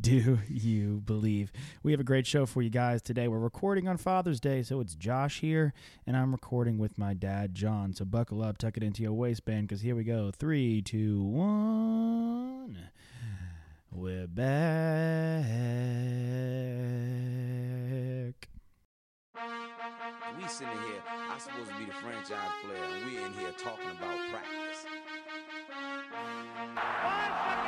do you believe? We have a great show for you guys today. We're recording on Father's Day, so it's Josh here, and I'm recording with my dad, Jon. So buckle up, tuck it into your waistband, because here we go. Three, two, one. We're back. We sitting here, I'm supposed to be the franchise player, and we're in here talking about practice. Five seconds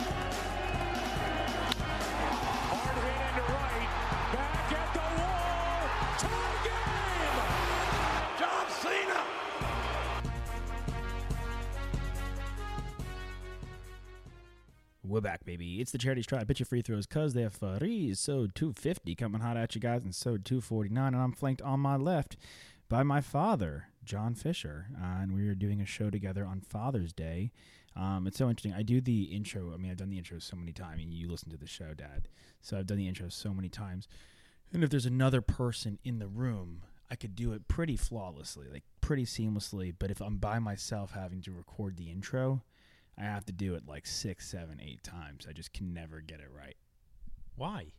Into right. Back at the wall. Tie game. John Cena. We're back, baby. It's the Charity Stripe. Pitch your free throws because they're free. So 250 coming hot at you guys, and so 249. And I'm flanked on my left by my father, Jon Fisher. Uh, and we are doing a show together on Father's Day. Um, it's so interesting. I do the intro. I mean, I've done the intro so many times. and you listen to the show, Dad. So I've done the intro so many times. And if there's another person in the room, I could do it pretty flawlessly, like pretty seamlessly. But if I'm by myself having to record the intro, I have to do it like six, seven, eight times. I just can never get it right. Why?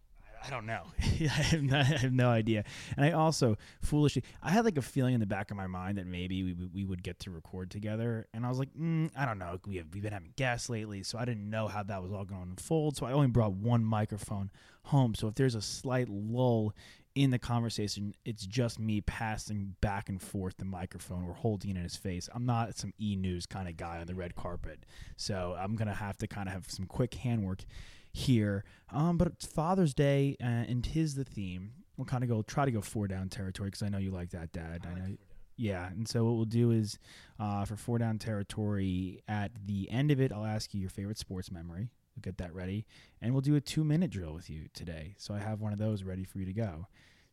I don't know. I, have no, I have no idea. And I also foolishly, I had like a feeling in the back of my mind that maybe we, we would get to record together. And I was like, mm, I don't know. We have, we've been having guests lately, so I didn't know how that was all going to unfold. So I only brought one microphone home. So if there's a slight lull in the conversation, it's just me passing back and forth the microphone or holding it in his face. I'm not some e news kind of guy on the red carpet. So I'm going to have to kind of have some quick handwork here. Um, but it's Father's Day, uh, and tis the theme. We'll kind of go try to go four down territory because I know you like that, Dad. I, know. Yeah, and so what we'll do is uh, for four down territory, at the end of it, I'll ask you your favorite sports memory. We'll get that ready, and we'll do a two minute drill with you today. So I have one of those ready for you to go.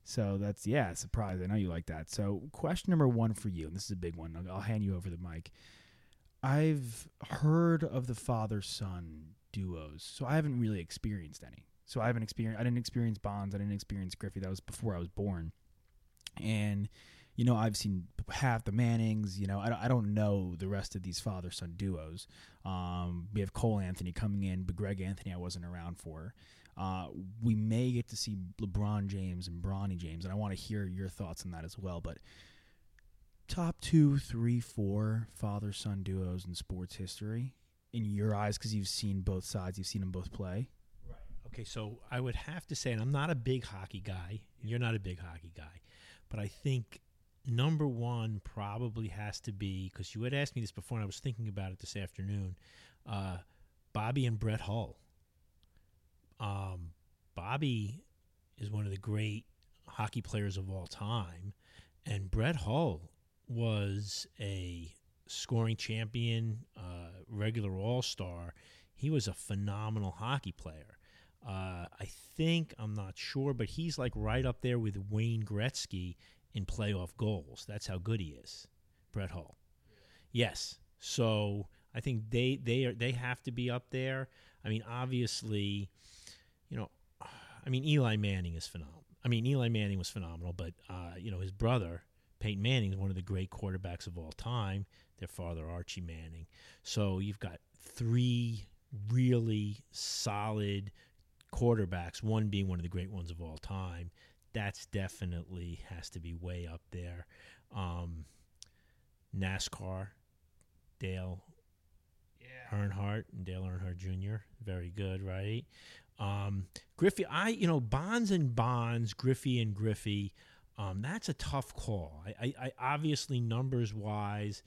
So that's yeah, surprise. I know you like that. So question number one for you, and this is a big one. I'll, I'll hand you over the mic. I've heard of the father son duos, so I haven't really experienced any. So I haven't experienced. I didn't experience Bonds. I didn't experience Griffey. That was before I was born. And you know, I've seen half the Mannings. You know, I I don't know the rest of these father son duos. Um, we have Cole Anthony coming in, but Greg Anthony I wasn't around for. Uh, we may get to see LeBron James and Bronny James, and I want to hear your thoughts on that as well. But top two, three, four father son duos in sports history in your eyes, because you've seen both sides, you've seen them both play. Right. Okay, so I would have to say, and I'm not a big hockey guy. You're not a big hockey guy, but I think number one probably has to be because you had asked me this before, and I was thinking about it this afternoon. Uh, Bobby and Brett Hull. Um, Bobby is one of the great hockey players of all time, and Brett Hull was a scoring champion, uh, regular All Star. He was a phenomenal hockey player. Uh, I think I'm not sure, but he's like right up there with Wayne Gretzky in playoff goals. That's how good he is, Brett Hull. Yes, so I think they they are they have to be up there. I mean, obviously, you know, I mean Eli Manning is phenomenal. I mean Eli Manning was phenomenal, but uh, you know his brother Peyton Manning is one of the great quarterbacks of all time. Their father Archie Manning. So you've got three really solid quarterbacks, one being one of the great ones of all time, that's definitely has to be way up there. Um, NASCAR, Dale Earnhardt and Dale Earnhardt Jr. Very good, right? Um, Griffey, I you know Bonds and Bonds, Griffey and Griffey. Um, that's a tough call. I, I, I obviously numbers wise,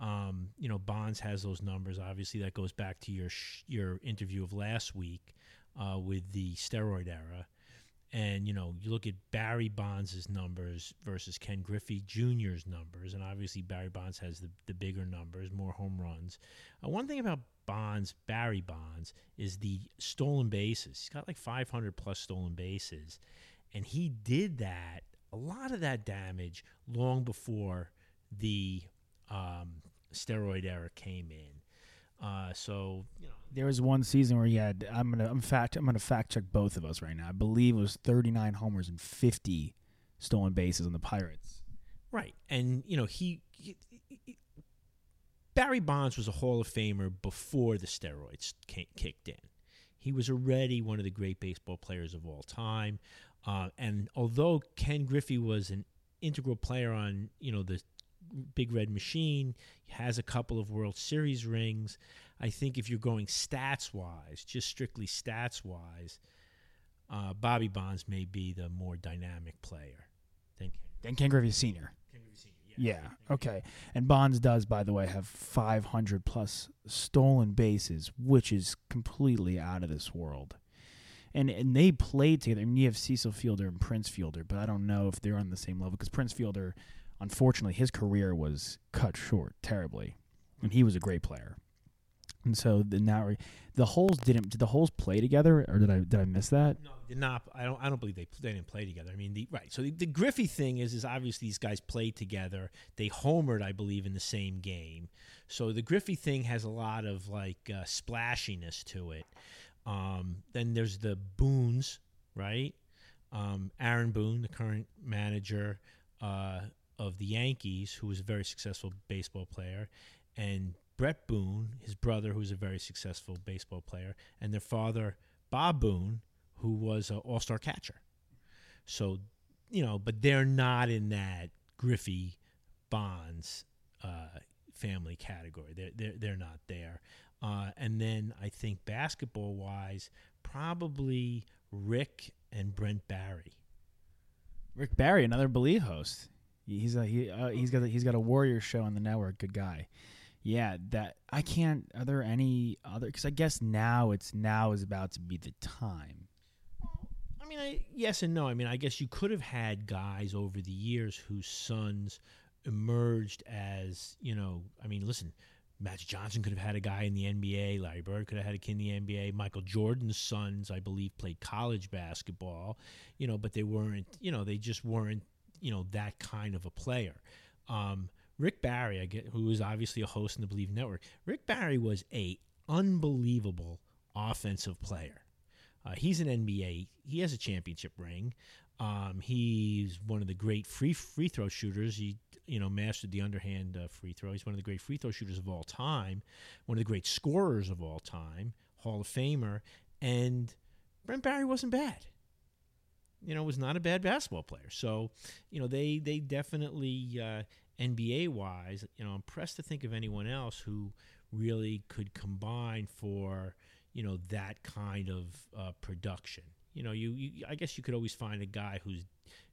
um, you know Bonds has those numbers. Obviously, that goes back to your sh- your interview of last week uh, with the steroid era. And you know, you look at Barry Bonds' numbers versus Ken Griffey Jr.'s numbers, and obviously Barry Bonds has the, the bigger numbers, more home runs. Uh, one thing about Bonds, Barry Bonds, is the stolen bases. He's got like 500 plus stolen bases, and he did that a lot of that damage long before the um, steroid era came in. Uh, so you know, There was one season where he had. I'm gonna. I'm fact. I'm gonna fact check both of us right now. I believe it was 39 homers and 50 stolen bases on the Pirates. Right. And, you know, he, he- he- Barry Bonds was a Hall of Famer before the steroids kicked in. He was already one of the great baseball players of all time. Uh, and although Ken Griffey was an integral player on, you know, the Big Red Machine, he has a couple of World Series rings. I think if you're going stats wise, just strictly stats wise, uh, Bobby Bonds may be the more dynamic player than Ken Griffey. Then Ken Griffey Sr. Yeah. Okay. And Bonds does, by the way, have 500 plus stolen bases, which is completely out of this world. And and they played together. I mean, you have Cecil Fielder and Prince Fielder, but I don't know if they're on the same level because Prince Fielder, unfortunately, his career was cut short terribly, and he was a great player. And so the now the Hulls didn't did the Hulls play together or did I did I miss that? No, did not. I don't. I don't believe they they didn't play together. I mean, the right. So the, the Griffey thing is is obviously these guys played together. They homered, I believe, in the same game. So the Griffey thing has a lot of like uh, splashiness to it. Um, then there's the Boones, right? Um, Aaron Boone, the current manager uh, of the Yankees, who was a very successful baseball player, and Bret Boone, his brother, who was a very successful baseball player, and their father, Bob Boone, who was an all star catcher. So, you know, but they're not in that Griffey Bonds uh, family category. They're, they're, they're not there. Uh, and then I think basketball wise, probably Rick and Brent Barry. Rick Barry, another Believe host. He's a he. Uh, he's got a, he's got a Warrior show on the network. Good guy. Yeah, that I can't. Are there any other? Because I guess now it's now is about to be the time. I mean, I, yes and no. I mean, I guess you could have had guys over the years whose sons emerged as, you know, I mean, listen, Magic Johnson could have had a guy in the NBA. Larry Bird could have had a kid in the NBA. Michael Jordan's sons, I believe, played college basketball, you know, but they weren't, you know, they just weren't, you know, that kind of a player. Um, Rick Barry, I get, who is obviously a host in the Believe Network. Rick Barry was a unbelievable offensive player. Uh, he's an NBA. He has a championship ring. Um, he's one of the great free free throw shooters. He you know mastered the underhand uh, free throw. He's one of the great free throw shooters of all time. One of the great scorers of all time. Hall of Famer. And Brent Barry wasn't bad. You know, was not a bad basketball player. So, you know, they they definitely uh, NBA wise. You know, I'm pressed to think of anyone else who really could combine for you know that kind of uh, production. You know, you, you I guess you could always find a guy who's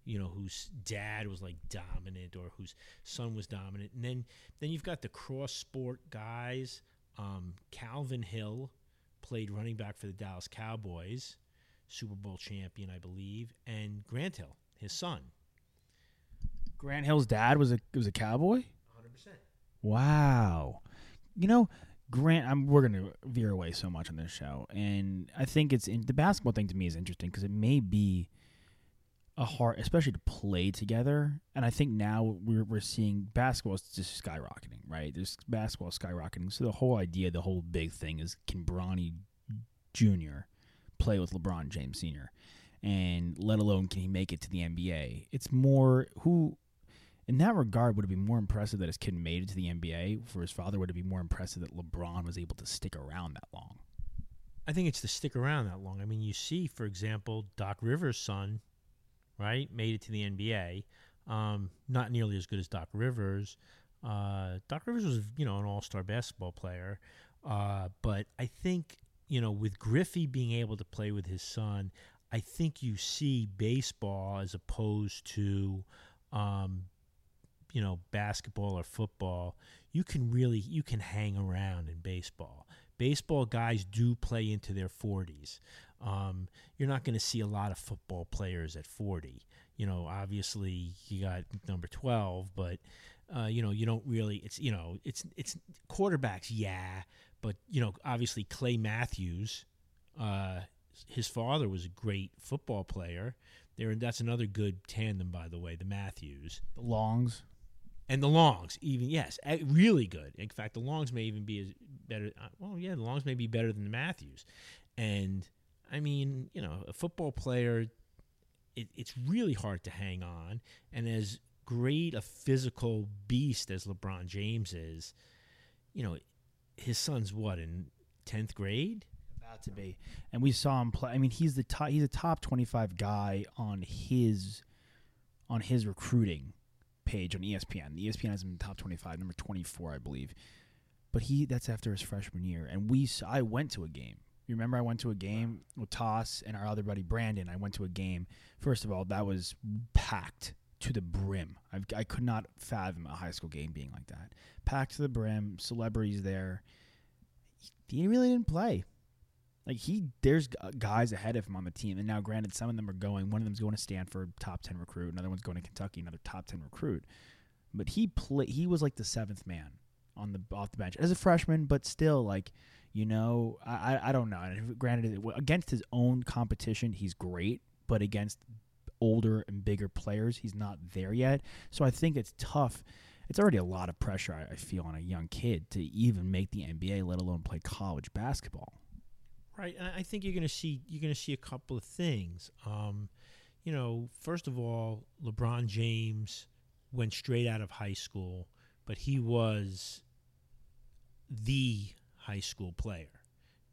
you know whose dad was like dominant or whose son was dominant, and then then you've got the cross sport guys. Um, Calvin Hill played running back for the Dallas Cowboys, Super Bowl champion, I believe, and Grant Hill, his son. Grant Hill's dad was a was a cowboy. 100%. Wow. You know, Grant, I'm, we're going to veer away so much on this show, and I think it's in, the basketball thing to me is interesting because it may be a hard, especially to play together. And I think now we're we're seeing basketball is just skyrocketing, right? There's basketball skyrocketing. So the whole idea, the whole big thing is can Bronny Jr. play with LeBron James Sr. and let alone can he make it to the NBA? It's more who in that regard, would it be more impressive that his kid made it to the NBA for his father? Would it be more impressive that LeBron was able to stick around that long? I think it's to stick around that long. I mean, you see, for example, Doc Rivers' son, right, made it to the NBA. Um, not nearly as good as Doc Rivers, Uh, Doc Rivers was, you know, an all-star basketball player, uh, but I think, you know, with Griffey being able to play with his son, I think you see baseball as opposed to, um, you know, basketball or football. You can really you can hang around in baseball. Baseball guys do play into their 40s. Um, you're not going to see a lot of football players at 40. You know, obviously you got number 12, but uh, you know you don't really. It's you know it's it's quarterbacks, yeah, but you know obviously Clay Matthews, uh, his father was a great football player. There, that's another good tandem, by the way, the Matthews The Longs. And the Longs. Even yes, eh, really good. In fact, the Longs may even be as better. uh, Well, yeah, the Longs may be better than the Matthews. And I mean, you know, a football player, it, it's really hard to hang on. And as great a physical beast as LeBron James is, you know, his son's what in tenth grade. About to be, and we saw him play. I mean, he's the top. He's a top twenty-five guy on his on his recruiting page on ESPN. ESPN has him in the top twenty-five, number twenty-four, I believe. But he that's after his freshman year, and we I went to a game. You remember I went to a game with Toss and our other buddy Brandon. I went to a game. First of all, that was packed to the brim. I've, I could not fathom a high school game being like that. Packed to the brim, celebrities there. He really didn't play. Like he, there's uh, guys ahead of him on the team, and now granted, some of them are going. One of them's going to Stanford, top ten recruit. Another one's going to Kentucky, another top ten recruit. But he play, he was like the seventh man on the off the bench as a freshman, but still like, you know, I I, I don't know. And granted, against his own competition, he's great, but against older and bigger players, he's not there yet. So I think it's tough. It's already a lot of pressure I feel on a young kid to even make the NBA, let alone play college basketball. Right, and I think you're going to see you're going to see a couple of things. Um, you know, first of all, LeBron James went straight out of high school, but he was the high school player.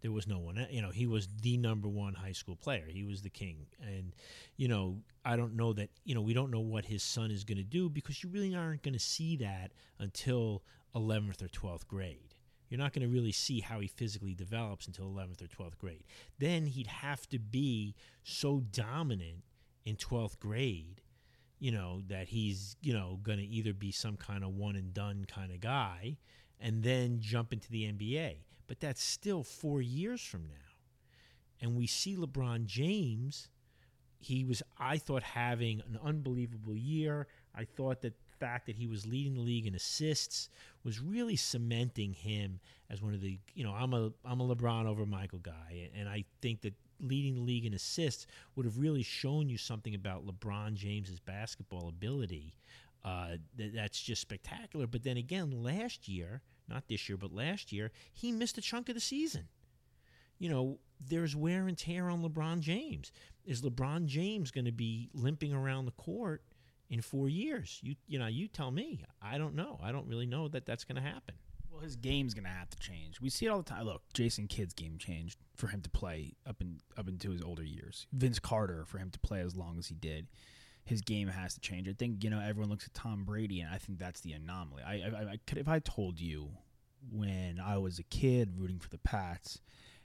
There was no one, you know, he was the number one high school player. He was the king. And, you know, I don't know that, you know, we don't know what his son is going to do because you really aren't going to see that until 11th or 12th grade. You're not going to really see how he physically develops until 11th or 12th grade. Then he'd have to be so dominant in 12th grade, you know, that he's, you know, going to either be some kind of one and done kind of guy and then jump into the NBA. But that's still four years from now. And we see LeBron James, he was, I thought, having an unbelievable year. I thought that fact that he was leading the league in assists was really cementing him as one of the, you know, I'm a, I'm a LeBron over Michael guy. And I think that leading the league in assists would have really shown you something about LeBron James's basketball ability. Uh, that, that's just spectacular. But then again, last year, not this year, but last year, he missed a chunk of the season. You know, there's wear and tear on LeBron James. Is LeBron James going to be limping around the court in four years? You, you know, you tell me. I don't know. I don't really know that that's going to happen. Well, his game's gonna have to change. We see it all the time. Look, Jason Kidd's game changed for him to play up in up into his older years. Vince Carter for him to play as long as he did. His game has to change. I think you know everyone looks at Tom Brady, and I think that's the anomaly. I, I, I could if I told you when I was a kid rooting for the Pats,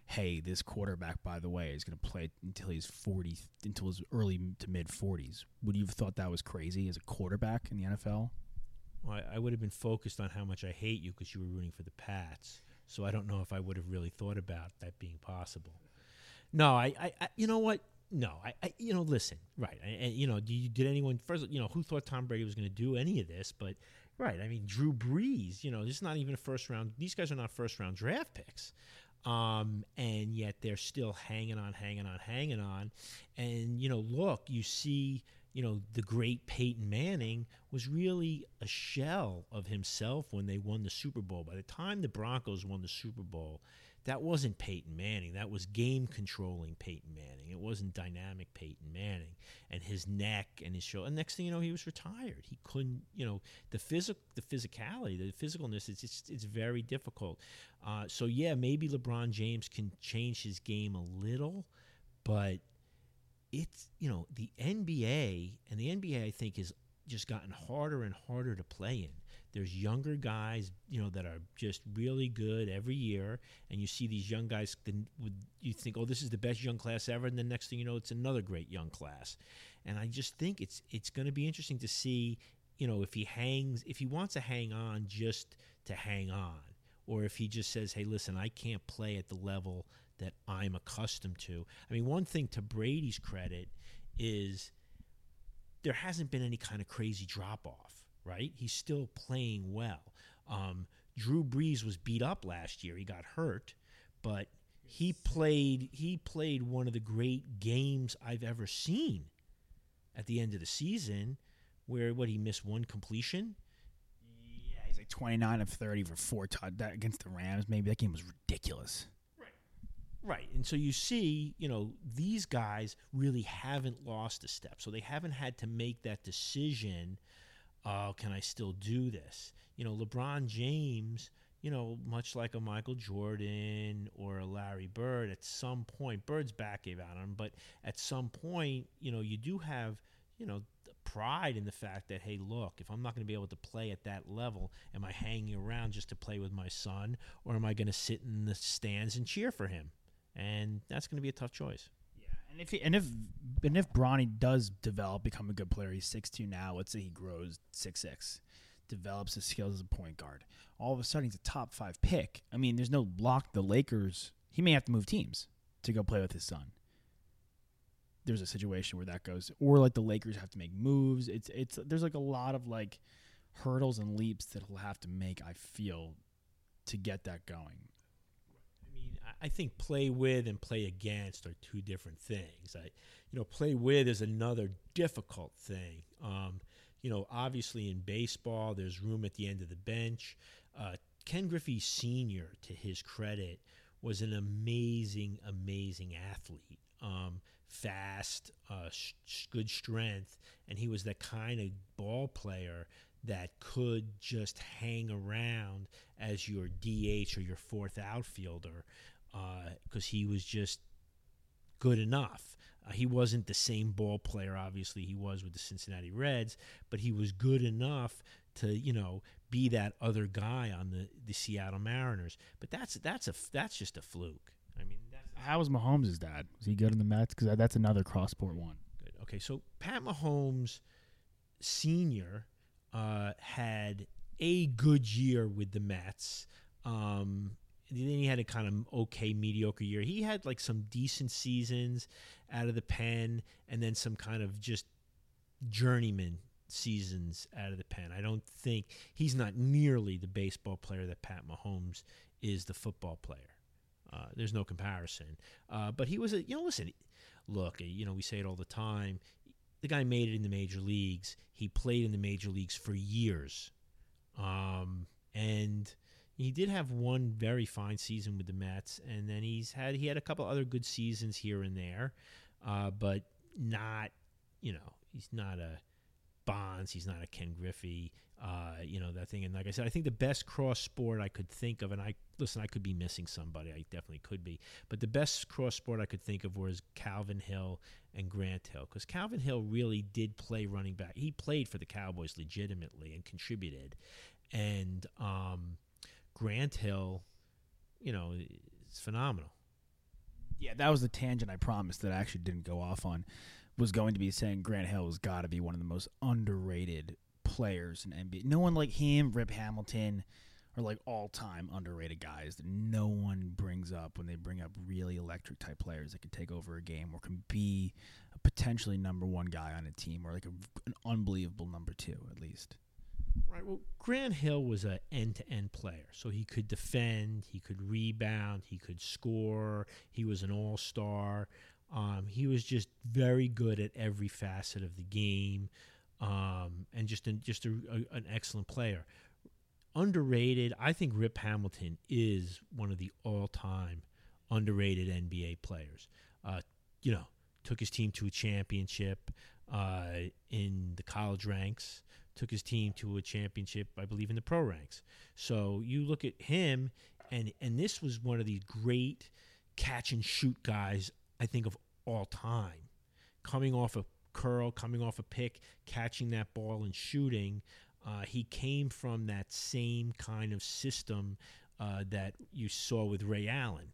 hey, this quarterback, by the way, is going to play until he's forty, until his early to mid forties. Would you have thought that was crazy as a quarterback in the NFL? Well, I, I would have been focused on how much I hate you because you were rooting for the Pats. So I don't know if I would have really thought about that being possible. No, I, I, I you know what? No, I, I, you know, listen, right? I, you know, you, did anyone first? You know, who thought Tom Brady was going to do any of this? But right, I mean, Drew Brees. You know, this is not even a first round. These guys are not first round draft picks. Um, and yet they're still hanging on, hanging on, hanging on. And you know, look, you see, you know, the great Peyton Manning was really a shell of himself when they won the Super Bowl. By the time the Broncos won the Super Bowl, that wasn't Peyton Manning. That was game controlling Peyton Manning. It wasn't dynamic Peyton Manning. And his neck and his shoulder. And next thing you know, he was retired. He couldn't, you know, the physical, the physicality, the physicalness. It's it's, it's very difficult. Uh, so yeah, maybe LeBron James can change his game a little, but it's you know the NBA and the NBA I think has just gotten harder and harder to play in. There's younger guys, you know, that are just really good every year, and you see these young guys. Then you think, oh, this is the best young class ever, and then next thing you know, it's another great young class. And I just think it's it's going to be interesting to see, you know, if he hangs, if he wants to hang on just to hang on, or if he just says, hey, listen, I can't play at the level that I'm accustomed to. I mean, one thing to Brady's credit is there hasn't been any kind of crazy drop off, right? He's still playing well. Um, Drew Brees was beat up last year; he got hurt, but he played. He played one of the great games I've ever seen. At the end of the season, where what he missed one completion. Yeah, he's like 29 of 30 for four touchdowns that against the Rams. Maybe that game was ridiculous. Right. Right. And so you see, you know, these guys really haven't lost a step. So they haven't had to make that decision, uh, can I still do this? You know, LeBron James, you know, much like a Michael Jordan or a Larry Bird, at some point, Bird's back gave out on him, but at some point, you know, you do have, you know, pride in the fact that, hey, look, if I'm not going to be able to play at that level, am I hanging around just to play with my son, or am I going to sit in the stands and cheer for him? and that's going to be a tough choice. And if he, and if and if Bronny does develop, become a good player, he's six two now. Let's say he grows six six, develops his skills as a point guard. All of a sudden, he's a top five pick. I mean, there's no lock. The Lakers, he may have to move teams to go play with his son. There's a situation where that goes, or like the Lakers have to make moves. It's it's there's like a lot of like hurdles and leaps that he'll have to make. I feel to get that going. I think play with and play against are two different things. I, you know, play with is another difficult thing. Um, you know, obviously in baseball, there's room at the end of the bench. Uh, Ken Griffey Sr., to his credit, was an amazing, amazing athlete. Um, fast, uh, sh- good strength, and he was the kind of ball player that could just hang around as your DH or your fourth outfielder because uh, he was just good enough. Uh, he wasn't the same ball player, obviously, he was with the Cincinnati Reds, but he was good enough to, you know, be that other guy on the, the Seattle Mariners. But that's that's a that's just a fluke. I mean, how was Mahomes' dad? Was he good in the Mets? Because that's another crossport one. Good. Okay, so Pat Mahomes Senior uh, had a good year with the Mets. Um, then he had a kind of okay mediocre year. He had like some decent seasons out of the pen, and then some kind of just journeyman seasons out of the pen. I don't think he's not nearly the baseball player that Pat Mahomes is the football player. Uh, there's no comparison. Uh, but he was a you know listen, look, you know we say it all the time. The guy made it in the major leagues. He played in the major leagues for years, um, and he did have one very fine season with the Mets, and then he's had he had a couple other good seasons here and there, uh, but not, you know, he's not a Bonds, he's not a Ken Griffey, uh, you know that thing. And like I said, I think the best cross sport I could think of, and I listen, I could be missing somebody, I definitely could be, but the best cross sport I could think of was Calvin Hill and Grant Hill, because Calvin Hill really did play running back. He played for the Cowboys legitimately and contributed, and um, Grant Hill, you know, is phenomenal. Yeah, that was the tangent I promised that I actually didn't go off on. Was going to be saying Grant Hill has got to be one of the most underrated players in NBA. No one like him, Rip Hamilton, are like all time underrated guys that no one brings up when they bring up really electric type players that can take over a game or can be a potentially number one guy on a team or like a, an unbelievable number two at least. Right. Well, Grant Hill was an end-to-end player, so he could defend, he could rebound, he could score. He was an all-star. Um, he was just very good at every facet of the game, um, and just an, just a, a, an excellent player. Underrated. I think Rip Hamilton is one of the all-time underrated NBA players. Uh, you know, took his team to a championship uh, in the college ranks took his team to a championship, I believe, in the pro ranks. So you look at him, and and this was one of these great catch and shoot guys, I think, of all time. Coming off a curl, coming off a pick, catching that ball and shooting. Uh, he came from that same kind of system uh, that you saw with Ray Allen.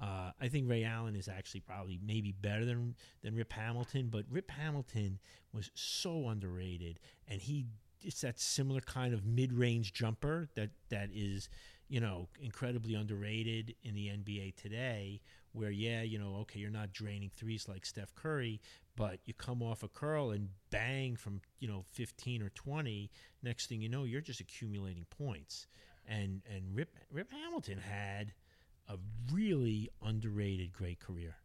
Uh, I think Ray Allen is actually probably maybe better than than Rip Hamilton, but Rip Hamilton was so underrated, and he it's that similar kind of mid-range jumper that that is you know incredibly underrated in the NBA today. Where yeah, you know, okay, you're not draining threes like Steph Curry, but you come off a curl and bang from you know 15 or 20. Next thing you know, you're just accumulating points. And and Rip Rip Hamilton had a really underrated great career.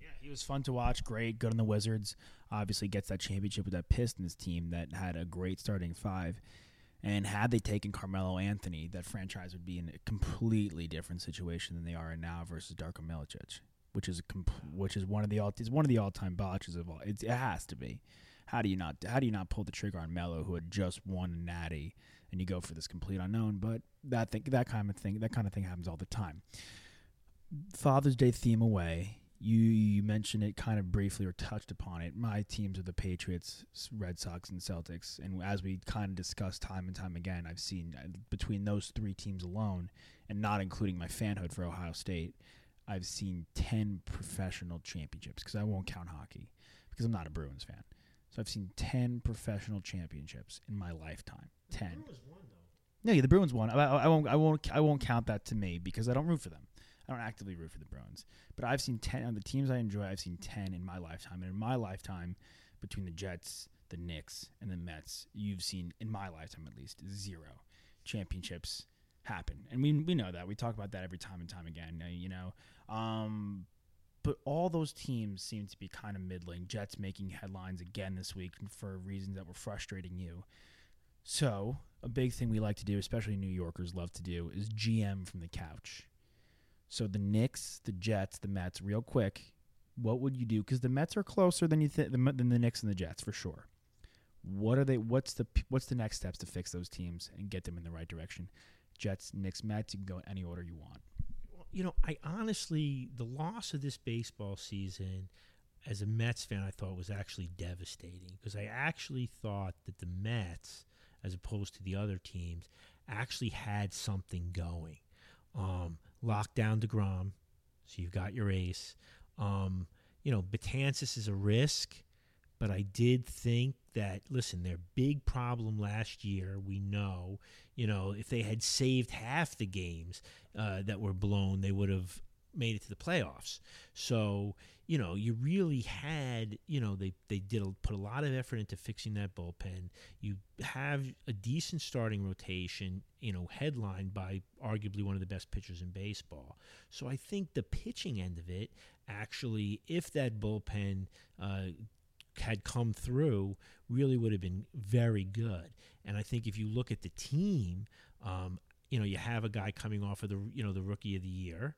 Yeah, he was fun to watch. Great, good on the Wizards. Obviously, gets that championship with that Pistons team that had a great starting five. And had they taken Carmelo Anthony, that franchise would be in a completely different situation than they are in now versus Darko Milicic, which is a comp- which is one of the all is one of the all time botches of all. It's, it has to be. How do you not how do you not pull the trigger on Melo, who had just won Natty, and you go for this complete unknown? But that thing, that kind of thing, that kind of thing happens all the time. Father's Day theme away. You you mentioned it kind of briefly or touched upon it. My teams are the Patriots, Red Sox, and Celtics. And as we kind of discussed time and time again, I've seen uh, between those three teams alone, and not including my fanhood for Ohio State, I've seen ten professional championships. Because I won't count hockey, because I'm not a Bruins fan. So I've seen ten professional championships in my lifetime. Ten. No, yeah, the Bruins won. I, I won't. I won't. I won't count that to me because I don't root for them. I don't actively root for the Bruins, but I've seen ten on the teams I enjoy. I've seen ten in my lifetime, and in my lifetime, between the Jets, the Knicks, and the Mets, you've seen in my lifetime at least zero championships happen, and we we know that. We talk about that every time and time again. uh, You know, um, but all those teams seem to be kind of middling. Jets making headlines again this week for reasons that were frustrating you. So, a big thing we like to do, especially New Yorkers love to do, is GM from the couch. So the Knicks, the Jets, the Mets, real quick, what would you do? Because the Mets are closer than you think than the Knicks and the Jets for sure. What are they? What's the what's the next steps to fix those teams and get them in the right direction? Jets, Knicks, Mets. You can go any order you want. you know, I honestly, the loss of this baseball season, as a Mets fan, I thought was actually devastating because I actually thought that the Mets, as opposed to the other teams, actually had something going. Um, lock down DeGrom, so you've got your ace. Um, you know, Betances is a risk, but I did think that, listen, their big problem last year, we know, you know, if they had saved half the games uh, that were blown, they would have made it to the playoffs. So, you know, you really had, you know, they they did a, put a lot of effort into fixing that bullpen. You have a decent starting rotation, you know, headlined by arguably one of the best pitchers in baseball. So I think the pitching end of it, actually, if that bullpen uh, had come through, really would have been very good. And I think if you look at the team, um, you know, you have a guy coming off of the, you know, the rookie of the year.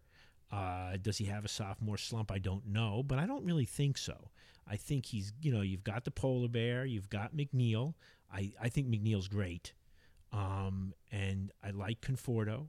Uh, does he have a sophomore slump? I don't know, but I don't really think so. I think he's, you know, you've got the polar bear, you've got McNeil. I, I think McNeil's great. Um, and I like Conforto.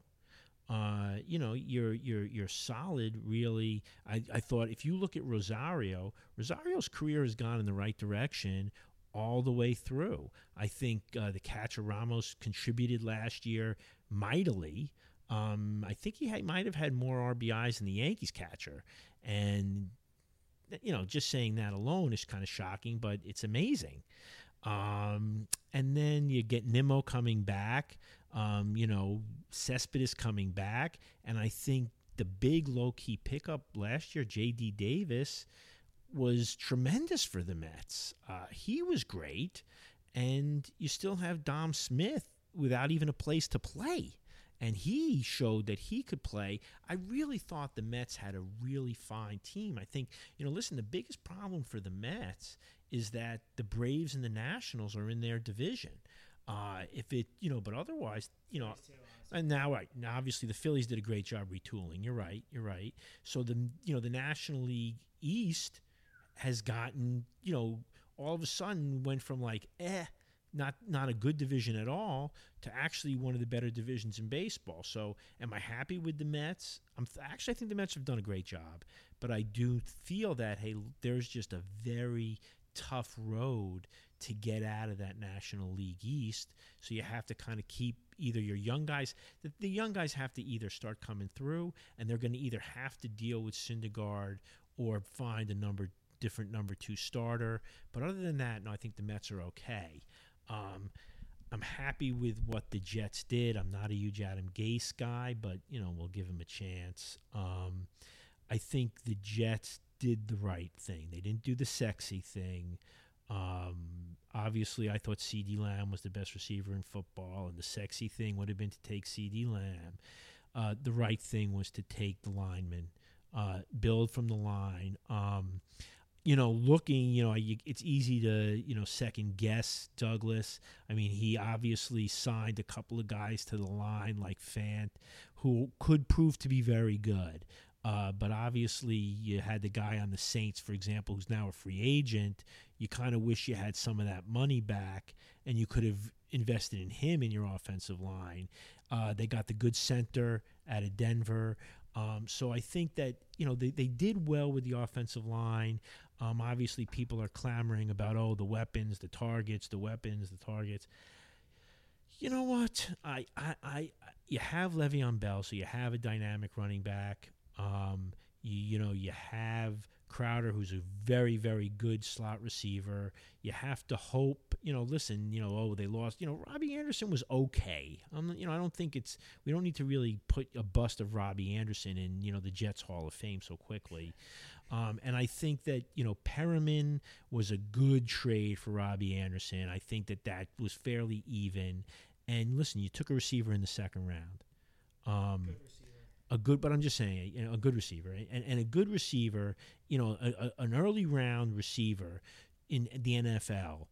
Uh, you know, you're you're you're solid. Really, I, I thought if you look at Rosario, Rosario's career has gone in the right direction all the way through. I think uh, the catcher Ramos contributed last year mightily. Um, I think he had, might have had more RBIs than the Yankees catcher, and you know, just saying that alone is kind of shocking, but it's amazing. Um, and then you get Nimmo coming back. Um, you know, Cespedes coming back, and I think the big low key pickup last year, J.D. Davis, was tremendous for the Mets. Uh, he was great, and you still have Dom Smith without even a place to play. And he showed that he could play. I really thought the Mets had a really fine team. I think, you know, listen, the biggest problem for the Mets is that the Braves and the Nationals are in their division. Uh, if it, you know, but otherwise, you know, and now, right now, obviously the Phillies did a great job retooling. You're right. You're right. So the, you know, the National League East has gotten, you know, all of a sudden went from like, eh, not not a good division at all to actually one of the better divisions in baseball. So, am I happy with the Mets? I'm th- actually I think the Mets have done a great job, but I do feel that hey, there's just a very tough road to get out of that National League East. So you have to kind of keep either your young guys. The, the young guys have to either start coming through, and they're going to either have to deal with Syndergaard or find a number different number two starter. But other than that, no, I think the Mets are okay. Um, I'm happy with what the Jets did. I'm not a huge Adam Gase guy, but you know we'll give him a chance. Um, I think the Jets did the right thing. They didn't do the sexy thing. Um, obviously, I thought CeeDee Lamb was the best receiver in football, and the sexy thing would have been to take CeeDee Lamb. Uh, the right thing was to take the lineman, uh, build from the line. Um, you know, looking, you know, it's easy to, you know, second guess Douglas. I mean, he obviously signed a couple of guys to the line like Fant, who could prove to be very good. Uh, but obviously, you had the guy on the Saints, for example, who's now a free agent. You kind of wish you had some of that money back, and you could have invested in him in your offensive line. Uh, they got the good center out of Denver. Um, so I think that you know they, they did well with the offensive line. Um, obviously, people are clamoring about oh the weapons, the targets, the weapons, the targets. You know what? I, I, I you have Le'Veon Bell, so you have a dynamic running back. Um, you, you know you have Crowder, who's a very, very good slot receiver. You have to hope, you know, listen, you know, oh, they lost. You know, Robbie Anderson was okay. Um, you know, I don't think it's, we don't need to really put a bust of Robbie Anderson in, you know, the Jets Hall of Fame so quickly. Um, and I think that, you know, Perriman was a good trade for Robbie Anderson. I think that that was fairly even. And listen, you took a receiver in the second round. Um, a good, but I'm just saying, you know, a good receiver, and, and a good receiver, you know, a, a, an early round receiver in the NFL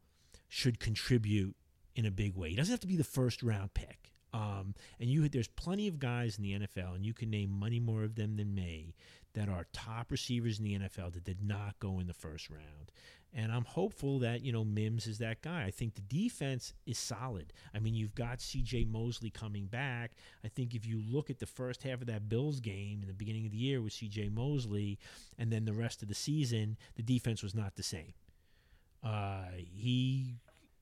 should contribute in a big way. He doesn't have to be the first round pick. Um, and you, there's plenty of guys in the NFL, and you can name many more of them than me that are top receivers in the NFL that did not go in the first round. And I'm hopeful that, you know, Mims is that guy. I think the defense is solid. I mean, you've got CJ Mosley coming back. I think if you look at the first half of that Bills game in the beginning of the year with CJ Mosley and then the rest of the season, the defense was not the same. Uh, he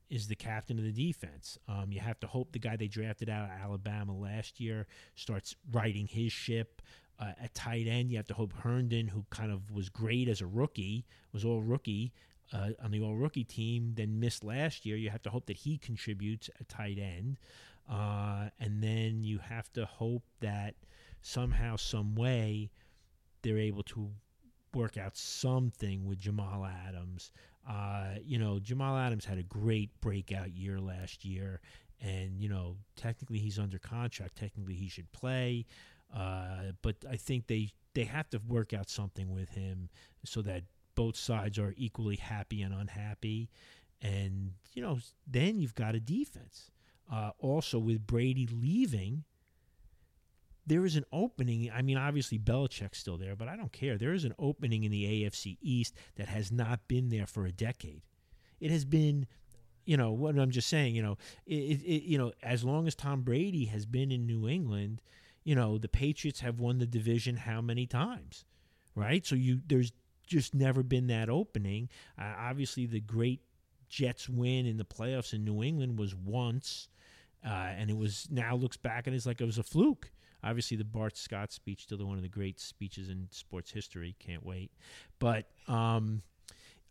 is the captain of the defense. Um, you have to hope the guy they drafted out of Alabama last year starts righting his ship. Uh, at tight end, you have to hope Herndon, who kind of was great as a rookie, was all rookie uh, on the all rookie team, then missed last year. You have to hope that he contributes at tight end. Uh, and then you have to hope that somehow, some way, they're able to work out something with Jamal Adams. Uh, you know, Jamal Adams had a great breakout year last year, and you know, technically he's under contract. Technically, he should play. Uh, but I think they they have to work out something with him so that both sides are equally happy and unhappy. And you know, then you've got a defense. Uh, also, with Brady leaving, there is an opening. I mean, obviously Belichick's still there, but I don't care. There is an opening in the AFC East that has not been there for a decade. It has been, you know, what I'm just saying. You know, it, it, you know, as long as Tom Brady has been in New England, you know, the Patriots have won the division how many times, right? So you there's just never been that opening. Uh, obviously, the great Jets win in the playoffs in New England was once, uh, and it was now looks back and it's like it was a fluke. Obviously, the Bart Scott speech still one of the great speeches in sports history. Can't wait, but um,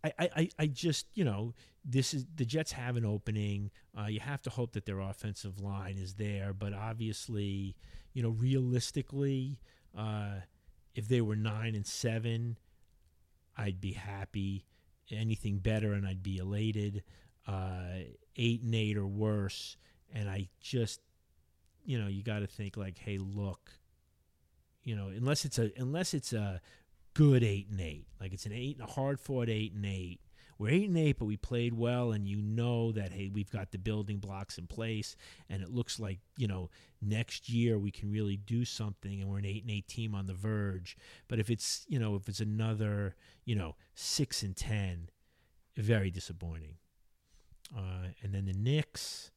I, I, I just you know this is the Jets have an opening. Uh, you have to hope that their offensive line is there, but obviously you know, realistically, uh, if they were nine and seven, I'd be happy. Anything better, and I'd be elated. Uh, eight and eight or worse, and I just, you know, you got to think like, hey, look, you know, unless it's a unless it's a good eight and eight, like it's an eight, a hard fought eight and eight, we're eight and eight, but we played well, and you know that hey, we've got the building blocks in place, and it looks like you know next year we can really do something, and we're an eight and eight team on the verge. But if it's you know if it's another you know six and ten, very disappointing. Uh, and then the Knicks,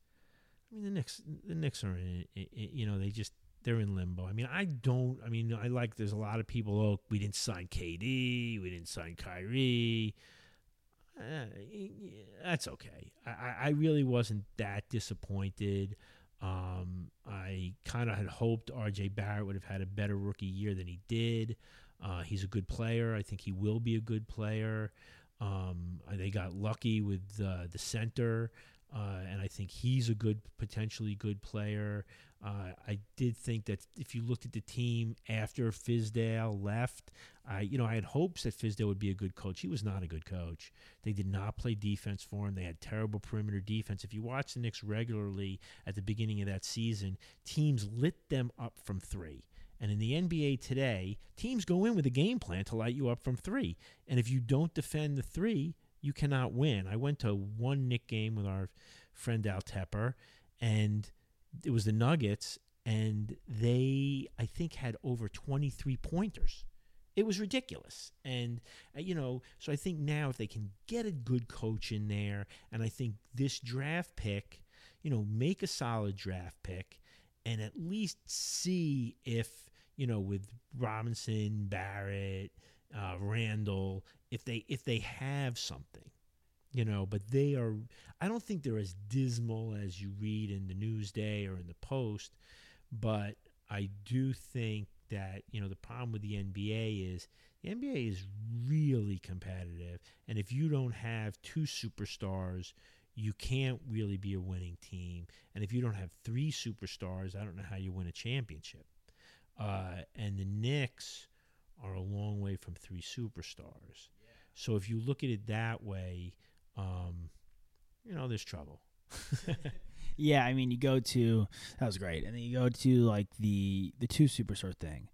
I mean the Knicks, the Knicks are in, you know they just they're in limbo. I mean, I don't. I mean, I like. There's a lot of people. Oh, we didn't sign KD. We didn't sign Kyrie. Uh, that's okay. I, I- really wasn't that disappointed. Um, I kind of had hoped R.J. Barrett would have had a better rookie year than he did. Uh, he's a good player. I think he will be a good player. Um, uh, they got lucky with uh, the center, uh, and I think he's a good, potentially good player. Uh, I did think that if you looked at the team after Fizdale left, I you know I had hopes that Fizdale would be a good coach. He was not a good coach. They did not play defense for him. They had terrible perimeter defense. If you watch the Knicks regularly at the beginning of that season, teams lit them up from three. And in the NBA today, teams go in with a game plan to light you up from three. And if you don't defend the three, you cannot win. I went to one Knick game with our friend Al Tepper, and it was the Nuggets, and they, I think, had over 23 pointers. It was ridiculous. And, uh, you know, so I think now if they can get a good coach in there, and I think this draft pick, you know, make a solid draft pick and at least see if, you know, with Robinson, Barrett, uh, Randle, if they if they have something you know but they are i don't think they're as dismal as you read in the newsday or in the post but i do think that you know the problem with the nba is the nba is really competitive and if you don't have two superstars you can't really be a winning team and if you don't have three superstars i don't know how you win a championship. Uh, and the knicks are a long way from three superstars. So if you look at it that way um, you know, there's trouble. Yeah, I mean, you go to that was great, and then you go to like the the two superstar thing.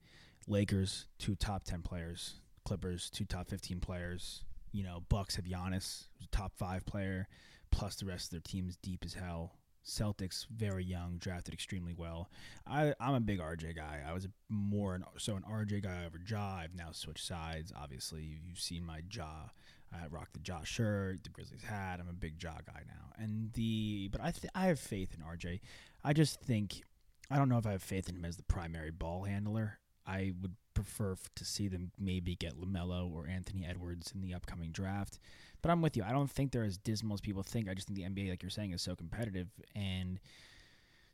Lakers, two top ten players. Clippers, two top fifteen players. You know, Bucks have Giannis, top five player, plus the rest of their team is deep as hell. Celtics, very young, drafted extremely well. I, I'm a big RJ guy. I was more an, so an RJ guy over Ja. I've now switched sides. Obviously, you- you've seen my Ja. I rock the Ja shirt, the Grizzlies hat. I'm a big Ja guy now. And the but I th- I have faith in RJ. I just think I don't know if I have faith in him as the primary ball handler. I would prefer f- to see them maybe get Lamelo or Anthony Edwards in the upcoming draft. But I'm with you. I don't think they're as dismal as people think. I just think the NBA, like you're saying, is so competitive and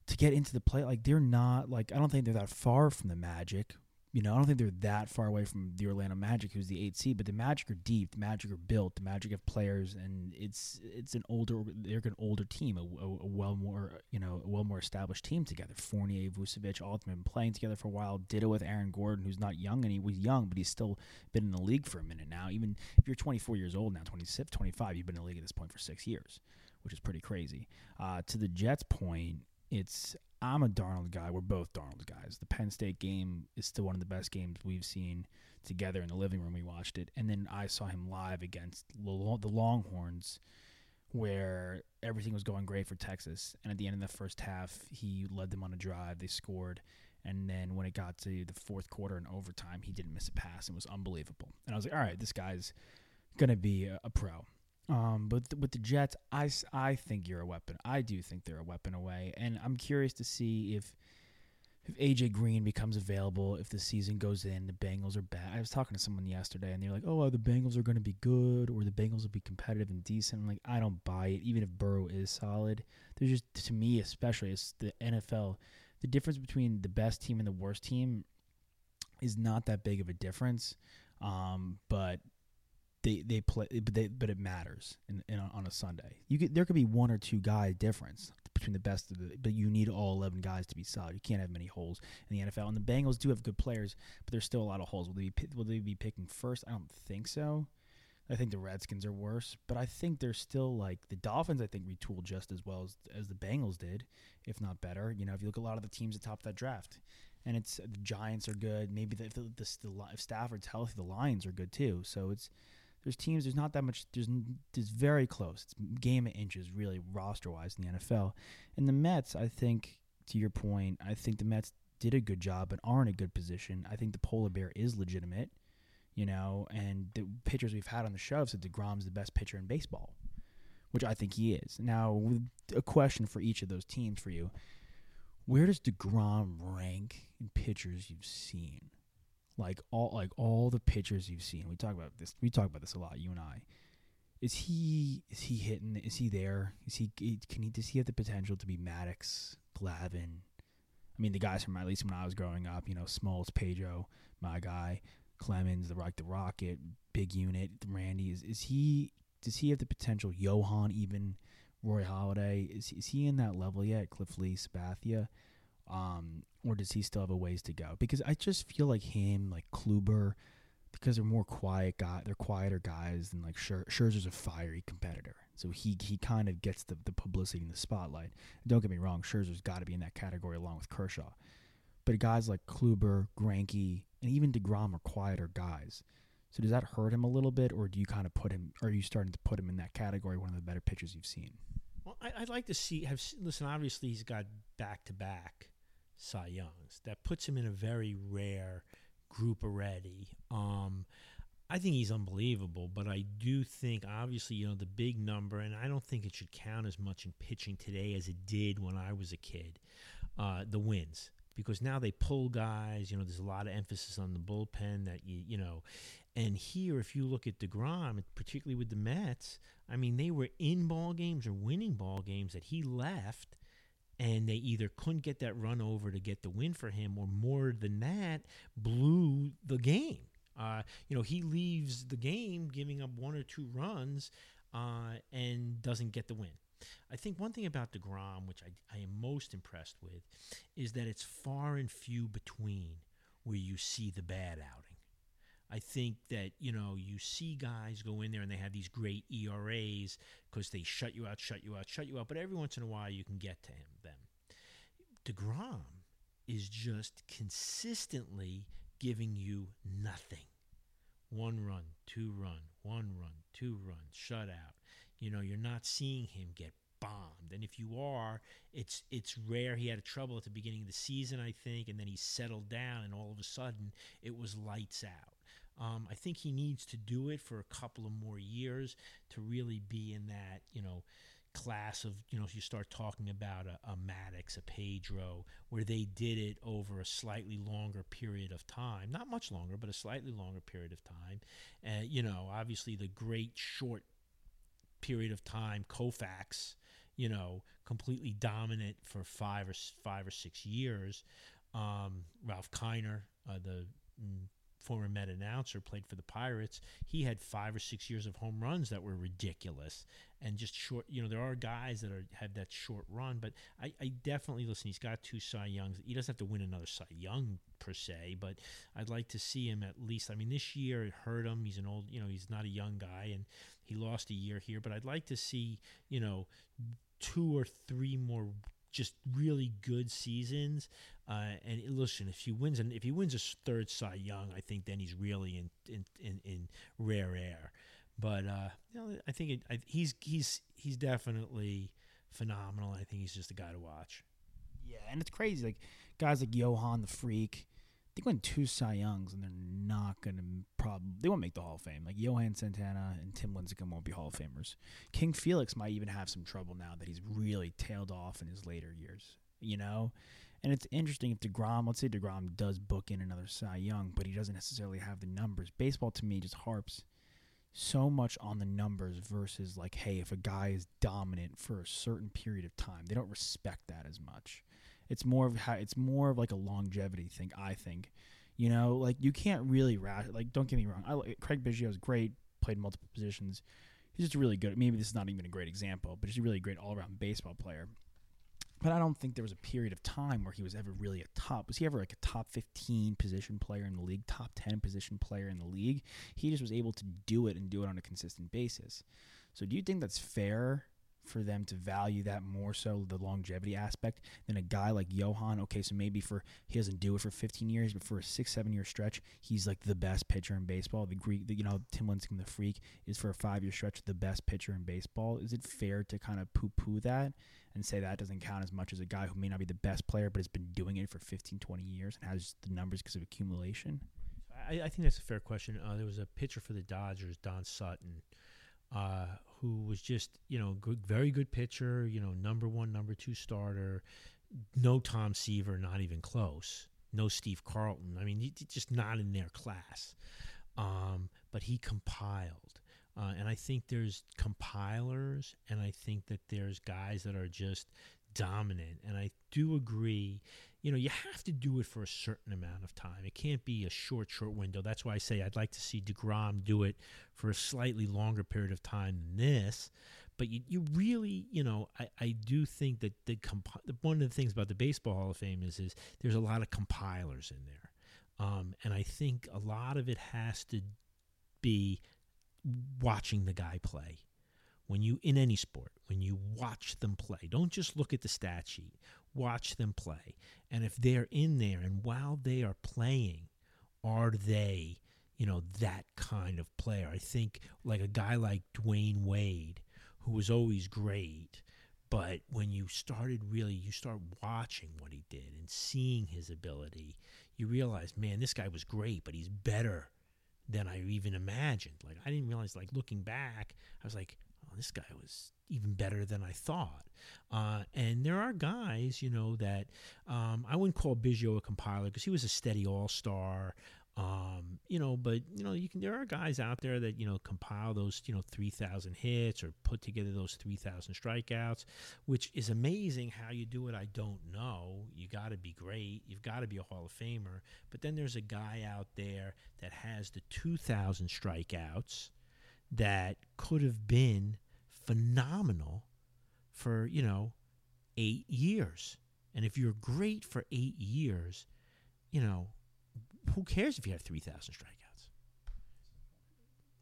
to get into the play, like they're not like I don't think they're that far from the Magic. You know, I don't think they're that far away from the Orlando Magic, who's the eight seed. But the Magic are deep. The Magic are built. The Magic have players, and it's it's an older they're an older team, a, a, a well more you know a well more established team together. Fournier, Vucevic, all been playing together for a while. Ditto with Aaron Gordon, who's not young, and he was young, but he's still been in the league for a minute now. Even if you're 24 years old now, 26, 25, you've been in the league at this point for six years, which is pretty crazy. Uh, to the Jets' point, it's I'm a Darnold guy. We're both Darnold guys. The Penn State game is still one of the best games we've seen together in the living room. We watched it, and then I saw him live against the Longhorns, where everything was going great for Texas. And at the end of the first half, he led them on a drive. They scored, and then when it got to the fourth quarter and overtime, he didn't miss a pass. It was unbelievable. And I was like, all right, this guy's gonna be a, a pro. Um, but th- with the Jets, I, I think you're a weapon. I do think they're a weapon away, and I'm curious to see if if AJ Green becomes available, if the season goes in, the Bengals are bad. I was talking to someone yesterday, and they're like, "Oh, the Bengals are going to be good, or the Bengals will be competitive and decent." I'm like, I don't buy it. Even if Burrow is solid, there's just to me, especially it's the NFL. The difference between the best team and the worst team is not that big of a difference, um, but they they play, but they but it matters in, in on a Sunday. You could there could be one or two guy difference between the best of the, but you need all eleven guys to be solid. You can't have many holes in the NFL. And the Bengals do have good players, but there's still a lot of holes. Will they be, will they be picking first? I don't think so. I think the Redskins are worse, but I think they're still like the Dolphins. I think retooled just as well as as the Bengals did, if not better. You know, if you look at a lot of the teams at top that draft, and it's the Giants are good. Maybe the, if the, the if Stafford's healthy, the Lions are good too. So it's there's teams. There's not that much. There's there's very close. It's game of inches, really roster wise in the NFL. And the Mets, I think, to your point, I think the Mets did a good job and are in a good position. I think the polar bear is legitimate, you know, and the pitchers we've had on the show said DeGrom's the best pitcher in baseball, which I think he is. Now, a question for each of those teams for you. Where does DeGrom rank in pitchers you've seen? Like all like all the pitchers you've seen. We talk about this we talk about this a lot, you and I. Is he is he hitting? Is he there? Is he can he does he have the potential to be Maddux, Glavine? I mean, the guys from at least when I was growing up, you know, Smoltz, Pedro, my guy, Clemens, the Rock, the Rocket, big unit, Randy. Is is he? Does he have the potential? Johan, even Roy Halladay, is is he in that level yet? Cliff Lee, Sabathia, um, or does he still have a ways to go? Because I just feel like him, like Kluber, because they're more quiet guy, they're quieter guys than like Scher- Scherzer's a fiery competitor, so he he kind of gets the the publicity and the spotlight. don't get me wrong, Scherzer's got to be in that category along with Kershaw, but guys like Kluber, Greinke, and even Degrom are quieter guys. So does that hurt him a little bit, or do you kind of put him, or are you starting to put him in that category, one of the better pitchers you've seen? Well, I, would like to see have listen. Obviously, he's got back to back Cy Youngs. That puts him in a very rare group already. Um, I think he's unbelievable, but I do think, obviously, you know, the big number, and I don't think it should count as much in pitching today as it did when I was a kid. Uh, the wins, because now they pull guys. You know, there's a lot of emphasis on the bullpen that you, you know, and here, if you look at Degrom, particularly with the Mets, I mean, they were in ball games or winning ball games that he left and they either couldn't get that run over to get the win for him, or more than that, blew the game. Uh, you know, he leaves the game giving up one or two runs uh, and doesn't get the win. I think one thing about DeGrom, which I, I am most impressed with, is that it's far and few between where you see the bad outing. I think that you know you see guys go in there and they have these great ERAs because they shut you out, shut you out, shut you out. But every once in a while you can get to him. Them, Degrom is just consistently giving you nothing. One run, two run, one run, two run, shutout. You know you're not seeing him get bombed. And if you are, it's it's rare. He had a trouble at the beginning of the season, I think, and then he settled down, and all of a sudden it was lights out. Um, I think he needs to do it for a couple of more years to really be in that, you know, class of, you know, if you start talking about a, a Maddux, a Pedro, where they did it over a slightly longer period of time. Not much longer, but a slightly longer period of time. Uh, you know, obviously the great short period of time, Koufax, you know, completely dominant for five or five or six years. Um, Ralph Kiner, uh, the mm, former Met announcer, played for the Pirates. He had five or six years of home runs that were ridiculous and just short. You know, there are guys that are have that short run, but I, I definitely listen. He's got two Cy Youngs. He doesn't have to win another Cy Young per se, but I'd like to see him at least. I mean, this year it hurt him. He's an old, you know, he's not a young guy, and he lost a year here. But I'd like to see, you know, two or three more just really good seasons. Uh, and listen, if he wins and if he wins a third Cy Young, I think then he's really in in, in, in rare air. But uh, you know, I think it, I, he's he's he's definitely phenomenal. I think he's just a guy to watch. Yeah, and it's crazy. Like guys like Johan the Freak, they win two Cy Youngs, and they're not to probably they won't make the Hall of Fame. Like Johan Santana and Tim Lincecum won't be Hall of Famers. King Felix might even have some trouble now that he's really tailed off in his later years. You know, and it's interesting if Degrom, let's say Degrom does book in another Cy Young, but he doesn't necessarily have the numbers. Baseball to me just harps so much on the numbers versus like, hey, if a guy is dominant for a certain period of time, they don't respect that as much. It's more of how it's more of like a longevity thing. I think, you know, like you can't really. Like, don't get me wrong. I, Craig Biggio is great, played multiple positions. He's just a really good. Maybe this is not even a great example, but he's a really great all around baseball player. But I don't think there was a period of time where he was ever really a top. Was he ever like a top 15 position player in the league, top 10 position player in the league? He just was able to do it and do it on a consistent basis. So do you think that's fair for them to value that more so the longevity aspect than a guy like Johan. Okay, so maybe for he doesn't do it for 15 years, but for a six seven year stretch, he's like the best pitcher in baseball. The Greek, the, you know, Tim Lincecum, the freak, is for a five year stretch the best pitcher in baseball. Is it fair to kind of poo poo that and say that doesn't count as much as a guy who may not be the best player but has been doing it for 15, 20 years and has the numbers because of accumulation? I, I, think that's a fair question. Uh, there was a pitcher for the Dodgers, Don Sutton, uh, who was just you know good, very good pitcher. You know, number one, number two starter. No Tom Seaver, not even close. No Steve Carlton. I mean, he, just not in their class. Um, but he compiled Uh, and I think there's compilers, and I think that there's guys that are just dominant. And I do agree, you know, you have to do it for a certain amount of time. It can't be a short, short window. That's why I say I'd like to see DeGrom do it for a slightly longer period of time than this. But you, you really, you know, I, I do think that the comp- one of the things about the Baseball Hall of Fame is is there's a lot of compilers in there, um, and I think a lot of it has to be watching the guy play. When you in any sport, when you watch them play, don't just look at the stat sheet. Watch them play, and if they're in there, and while they are playing, are they, you know, that kind of player? I think like a guy like Dwyane Wade who was always great. But when you started really, you start watching what he did and seeing his ability, you realize, man, this guy was great, but he's better than I even imagined. Like, I didn't realize, like, looking back, I was like, oh, this guy was even better than I thought. Uh, and there are guys, you know, that um, I wouldn't call Biggio a compiler because he was a steady all star. Um, you know, but you know, you can. There are guys out there that you know compile those you know three thousand hits or put together those three thousand strikeouts, which is amazing. How you do it, I don't know. You got to be great. You've got to be a Hall of Famer. But then there's a guy out there that has the two thousand strikeouts that could have been phenomenal for you know eight years. And if you're great for eight years, you know who cares if you have 3,000 strikeouts?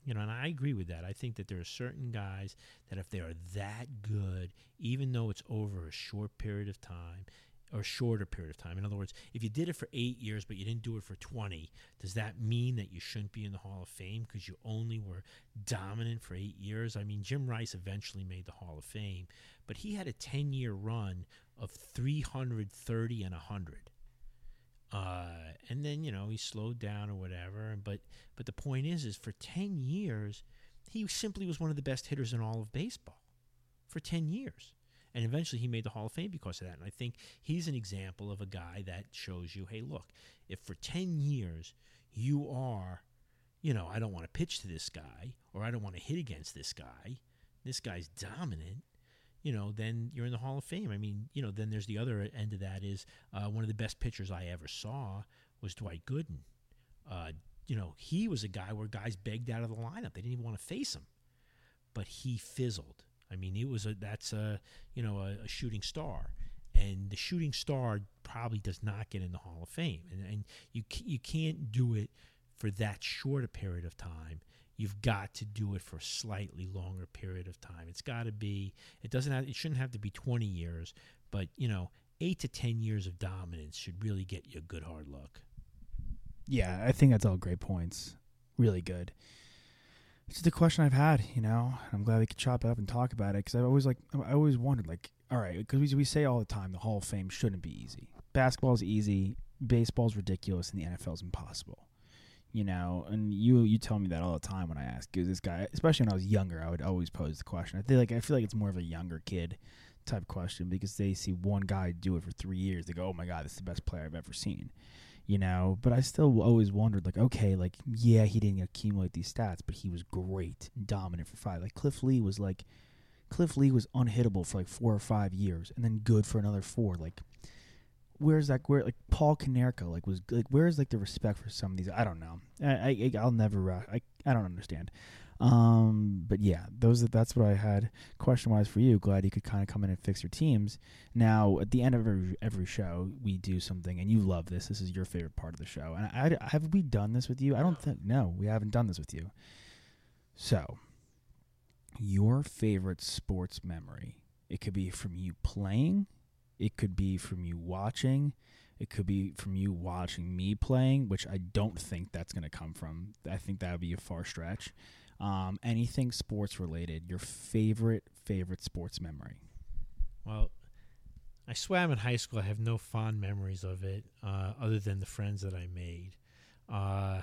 You know, and I agree with that. I think that there are certain guys that if they are that good, even though it's over a short period of time or shorter period of time, in other words, if you did it for eight years but you didn't do it for 20, does that mean that you shouldn't be in the Hall of Fame because you only were dominant for eight years? I mean, Jim Rice eventually made the Hall of Fame, but he had a 10 year run of 330 and 100 uh, and then you know he slowed down or whatever. But but the point is, is for ten years, he simply was one of the best hitters in all of baseball for ten years. And eventually he made the Hall of Fame because of that. And I think he's an example of a guy that shows you, hey, look, if for 10 years you are, you know, I don't want to pitch to this guy or I don't want to hit against this guy, this guy's dominant, you know, then you're in the Hall of Fame. I mean, you know, then there's the other end of that is uh, one of the best pitchers I ever saw was Dwight Gooden. Uh, you know, he was a guy where guys begged out of the lineup; they didn't even want to face him, but he fizzled. I mean, he was a that's a you know a, a shooting star, and the shooting star probably does not get in the Hall of Fame, and and you you can't do it for that short a period of time you've got to do it for a slightly longer period of time. It's got to be. It doesn't. Have, it shouldn't have to be 20 years, but you know, eight to 10 years of dominance should really get you a good hard look. Yeah, I think that's all great points. Really good. It's just a question I've had, you know. I'm glad we could chop it up and talk about it because I always like. I always wondered, like, all right, because we, we say all the time the Hall of Fame shouldn't be easy. Basketball's easy, baseball's ridiculous, and the NFL's impossible you know, and you you tell me that all the time when I ask. Because this guy, especially when I was younger, I would always pose the question. I feel like I feel like it's more of a younger kid type question because they see one guy do it for three years. They go, "Oh my god, this is the best player I've ever seen," you know. But I still always wondered, like, okay, like yeah, he didn't accumulate these stats, but he was great, dominant for five. Like Cliff Lee was like, Cliff Lee was unhittable for like four or five years, and then good for another four. Like where's that where like Paul Konerko like was like where's like the respect for some of these I don't know. I, I will never uh, I I don't understand. Um but yeah those that's what I had question wise for you. Glad you could kind of come in and fix your teams. Now at the end of every every show we do something and you love this. This is your favorite part of the show. And I, I have we done this with you? I don't think no we haven't done this with you. So your favorite sports memory it could be from you playing it could be from you watching. It could be from you watching me playing, which I don't think that's going to come from. I think that would be a far stretch. Um, anything sports related, your favorite, favorite sports memory? Well, I swam in high school. I have no fond memories of it uh, other than the friends that I made. Uh,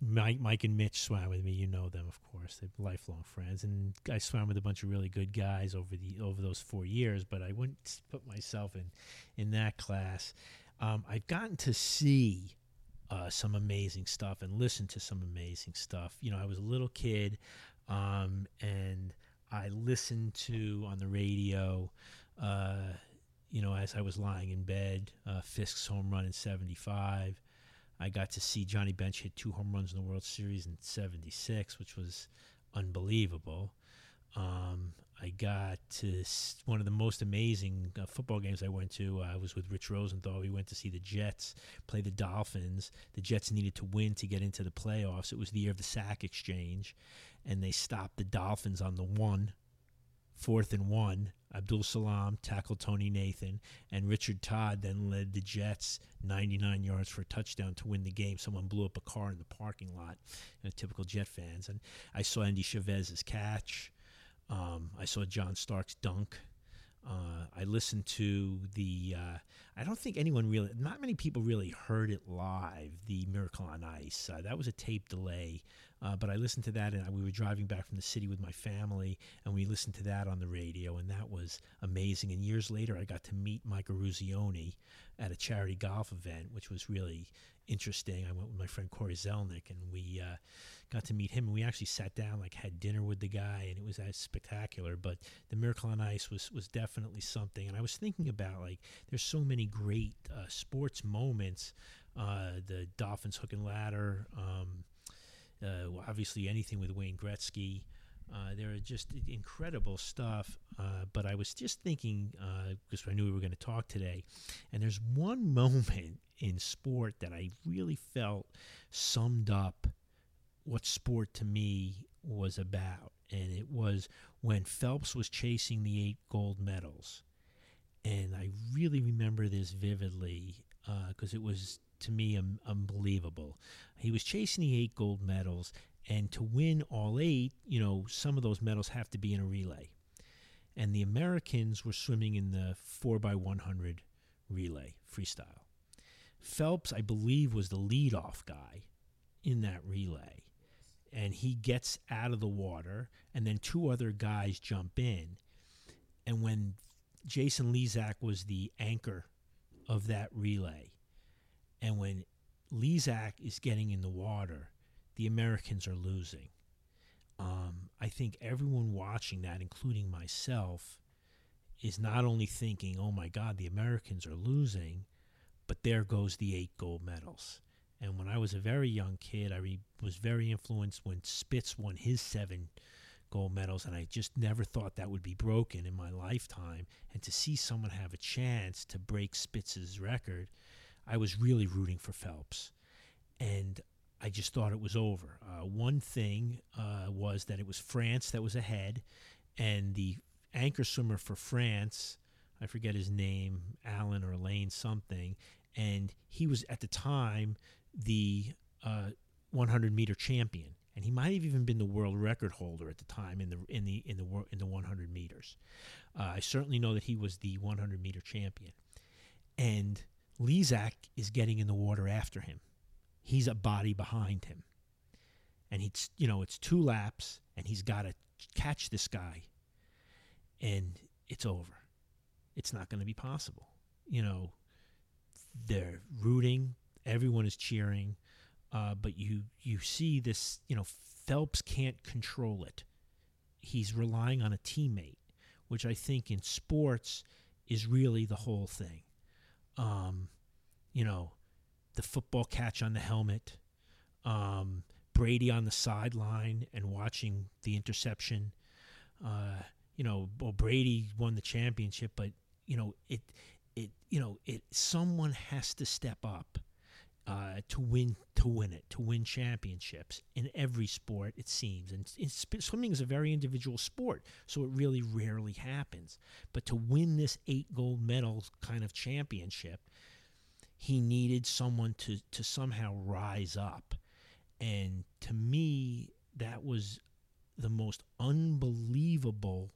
Mike, Mike and Mitch swam with me. You know them, of course. They're lifelong friends, and I swam with a bunch of really good guys over the over those four years. But I wouldn't put myself in in that class. Um, I've gotten to see uh, some amazing stuff and listen to some amazing stuff. You know, I was a little kid. um, and I listened to on the radio, uh, you know, as I was lying in bed, uh, Fisk's home run in '75. I got to see Johnny Bench hit two home runs in the World Series in '76, which was unbelievable. Um, I got to one of the most amazing uh, football games I went to. I was with Rich Rosenthal. We went to see the Jets play the Dolphins. The Jets needed to win to get into the playoffs. It was the year of the sack exchange, and they stopped the Dolphins on the one, fourth and one. Abdul Salaam tackled Tony Nathan, and Richard Todd then led the Jets 99 yards for a touchdown to win the game. Someone blew up a car in the parking lot. You know, typical Jet fans. And I saw Endy Chavez's catch. Um, I saw John Starks' dunk. Uh, I listened to the. Uh, I don't think anyone really, not many people really heard it live. The Miracle on Ice. Uh, that was a tape delay, uh, but I listened to that, and we were driving back from the city with my family, and we listened to that on the radio, and that was amazing. And years later, I got to meet Mike Eruzione at a charity golf event, which was really interesting. I went with my friend Corey Zelnick, and we uh, got to meet him. And we actually sat down, like had dinner with the guy, and it was as spectacular. But the Miracle on Ice was was definitely something. And I was thinking about like there's so many great uh, sports moments. Uh, the Dolphins hook and ladder. Um, uh, well, obviously, anything with Wayne Gretzky. Uh, there are just incredible stuff. Uh, but I was just thinking, because I knew we were going to talk today, and there's one moment in sport that I really felt summed up what sport to me was about. And it was when Phelps was chasing the eight gold medals. And I really remember this vividly because it was, to me, um, unbelievable. He was chasing the eight gold medals, and to win all eight, you know, some of those medals have to be in a relay. And the Americans were swimming in the 4x100 relay freestyle. Phelps, I believe, was the leadoff guy in that relay. And he gets out of the water, and then two other guys jump in. And when Jason Lezak was the anchor of that relay, and when Lezak is getting in the water, the Americans are losing. Um, I think everyone watching that, including myself, is not only thinking, oh my God, the Americans are losing, but there goes the eight gold medals. And when I was a very young kid, I re- was very influenced when Spitz won his seven gold medals, and I just never thought that would be broken in my lifetime. And to see someone have a chance to break Spitz's record, I was really rooting for Phelps. And I just thought it was over. Uh, one thing uh, was that it was France that was ahead, and the anchor swimmer for France, I forget his name, Alan or Lane something, and he was at the time the uh, 100 meter champion, and he might have even been the world record holder at the time in the in the in the in the 100 meters. Uh, I certainly know that he was the 100 meter champion, and Lezak is getting in the water after him. He's a body behind him, and he's you know it's two laps, and he's got to catch this guy, and it's over. It's not going to be possible. You know, they're rooting, everyone is cheering, uh, but you you see this. You know, Phelps can't control it. He's relying on a teammate, which I think in sports is really the whole thing. Um, you know, the football catch on the helmet, um, Brady on the sideline and watching the interception. Uh, you know, well, Brady won the championship, but you know it, it, you know it. Someone has to step up uh, to win to win it to win championships in every sport. It seems, and sp- swimming is a very individual sport, so it really rarely happens. But to win this eight gold medals kind of championship, he needed someone to to somehow rise up, and to me, that was the most unbelievable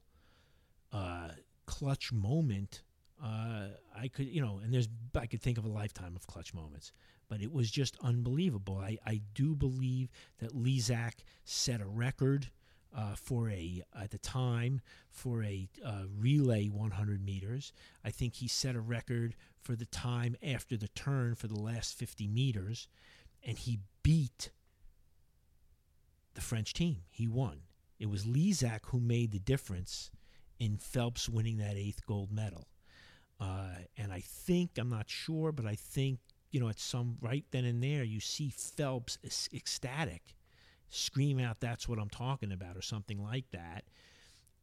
uh, clutch moment uh, I could, you know, and there's I could think of a lifetime of clutch moments, but it was just unbelievable. I, I do believe that Lezak set a record uh, for a at the time for a uh, relay 100 meters. I think he set a record for the time after the turn for the last 50 meters, and he beat the French team. He won. It was Lezak who made the difference in Phelps winning that eighth gold medal. Uh, and I think, I'm not sure, but I think, you know, at some right then and there, you see Phelps ecstatic, scream out, that's what I'm talking about, or something like that.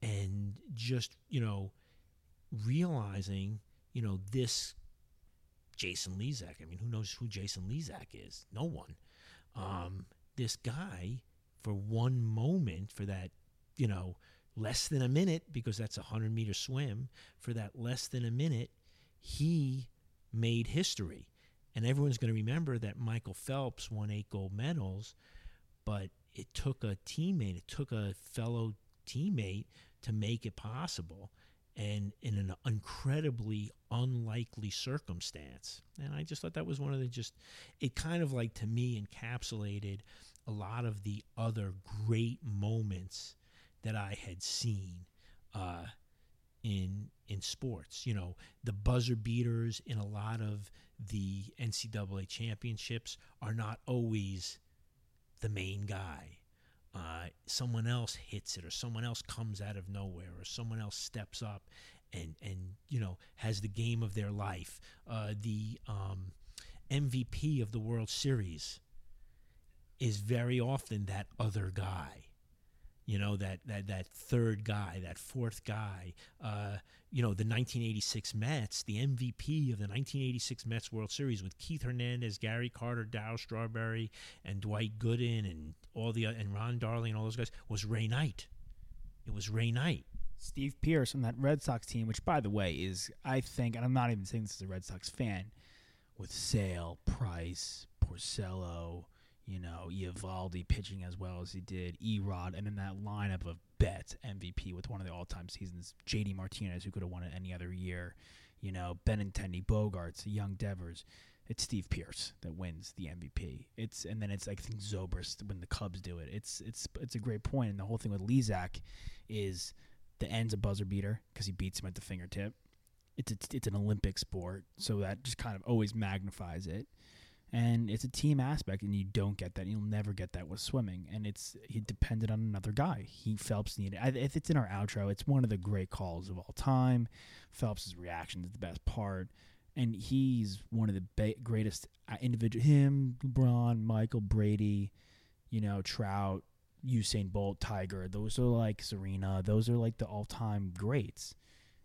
And just, you know, realizing, you know, this Jason Lezak. I mean, who knows who Jason Lezak is? No one. Um, this guy, for one moment, for that, you know, less than a minute, because that's a 100 meter swim, for that less than a minute, he made history. And everyone's going to remember that Michael Phelps won eight gold medals, but it took a teammate, it took a fellow teammate to make it possible and in an incredibly unlikely circumstance. And I just thought that was one of the just, it kind of like to me encapsulated a lot of the other great moments that I had seen uh, in in sports. You know, the buzzer beaters in a lot of the NCAA championships are not always the main guy. Uh, someone else hits it, or someone else comes out of nowhere, or someone else steps up and and you know has the game of their life. Uh, the um, MVP of the World Series is very often that other guy you know that that that third guy, that fourth guy. Uh, you know the 1986 Mets, the MVP of the 1986 Mets World Series with Keith Hernandez, Gary Carter, Darryl Strawberry, and Dwight Gooden, and all the and Ron Darling and all those guys was Ray Knight. It was Ray Knight. Steve Pearce on that Red Sox team, which by the way is I think, and I'm not even saying this as a Red Sox fan, with Sale, Price, Porcello, you know, Eovaldi pitching as well as he did, Erod, and then that lineup of Betts MVP with one of the all-time seasons, JD Martinez, who could have won it any other year, you know, Benintendi, Bogaerts, young Devers. It's Steve Pearce that wins the MVP. It's and then it's I think Zobrist when the Cubs do it. It's it's it's a great point. point, and the whole thing with Lezak is the end's a buzzer beater because he beats him at the fingertip. It's a, it's an Olympic sport, so that just kind of always magnifies it and it's a team aspect and you don't get that you'll never get that with swimming and it's he depended on another guy. He phelps needed if it's in our outro it's one of the great calls of all time. Phelps's reaction is the best part and he's one of the ba- greatest uh, individual him lebron michael brady you know trout usain bolt tiger those are like serena those are like the all-time greats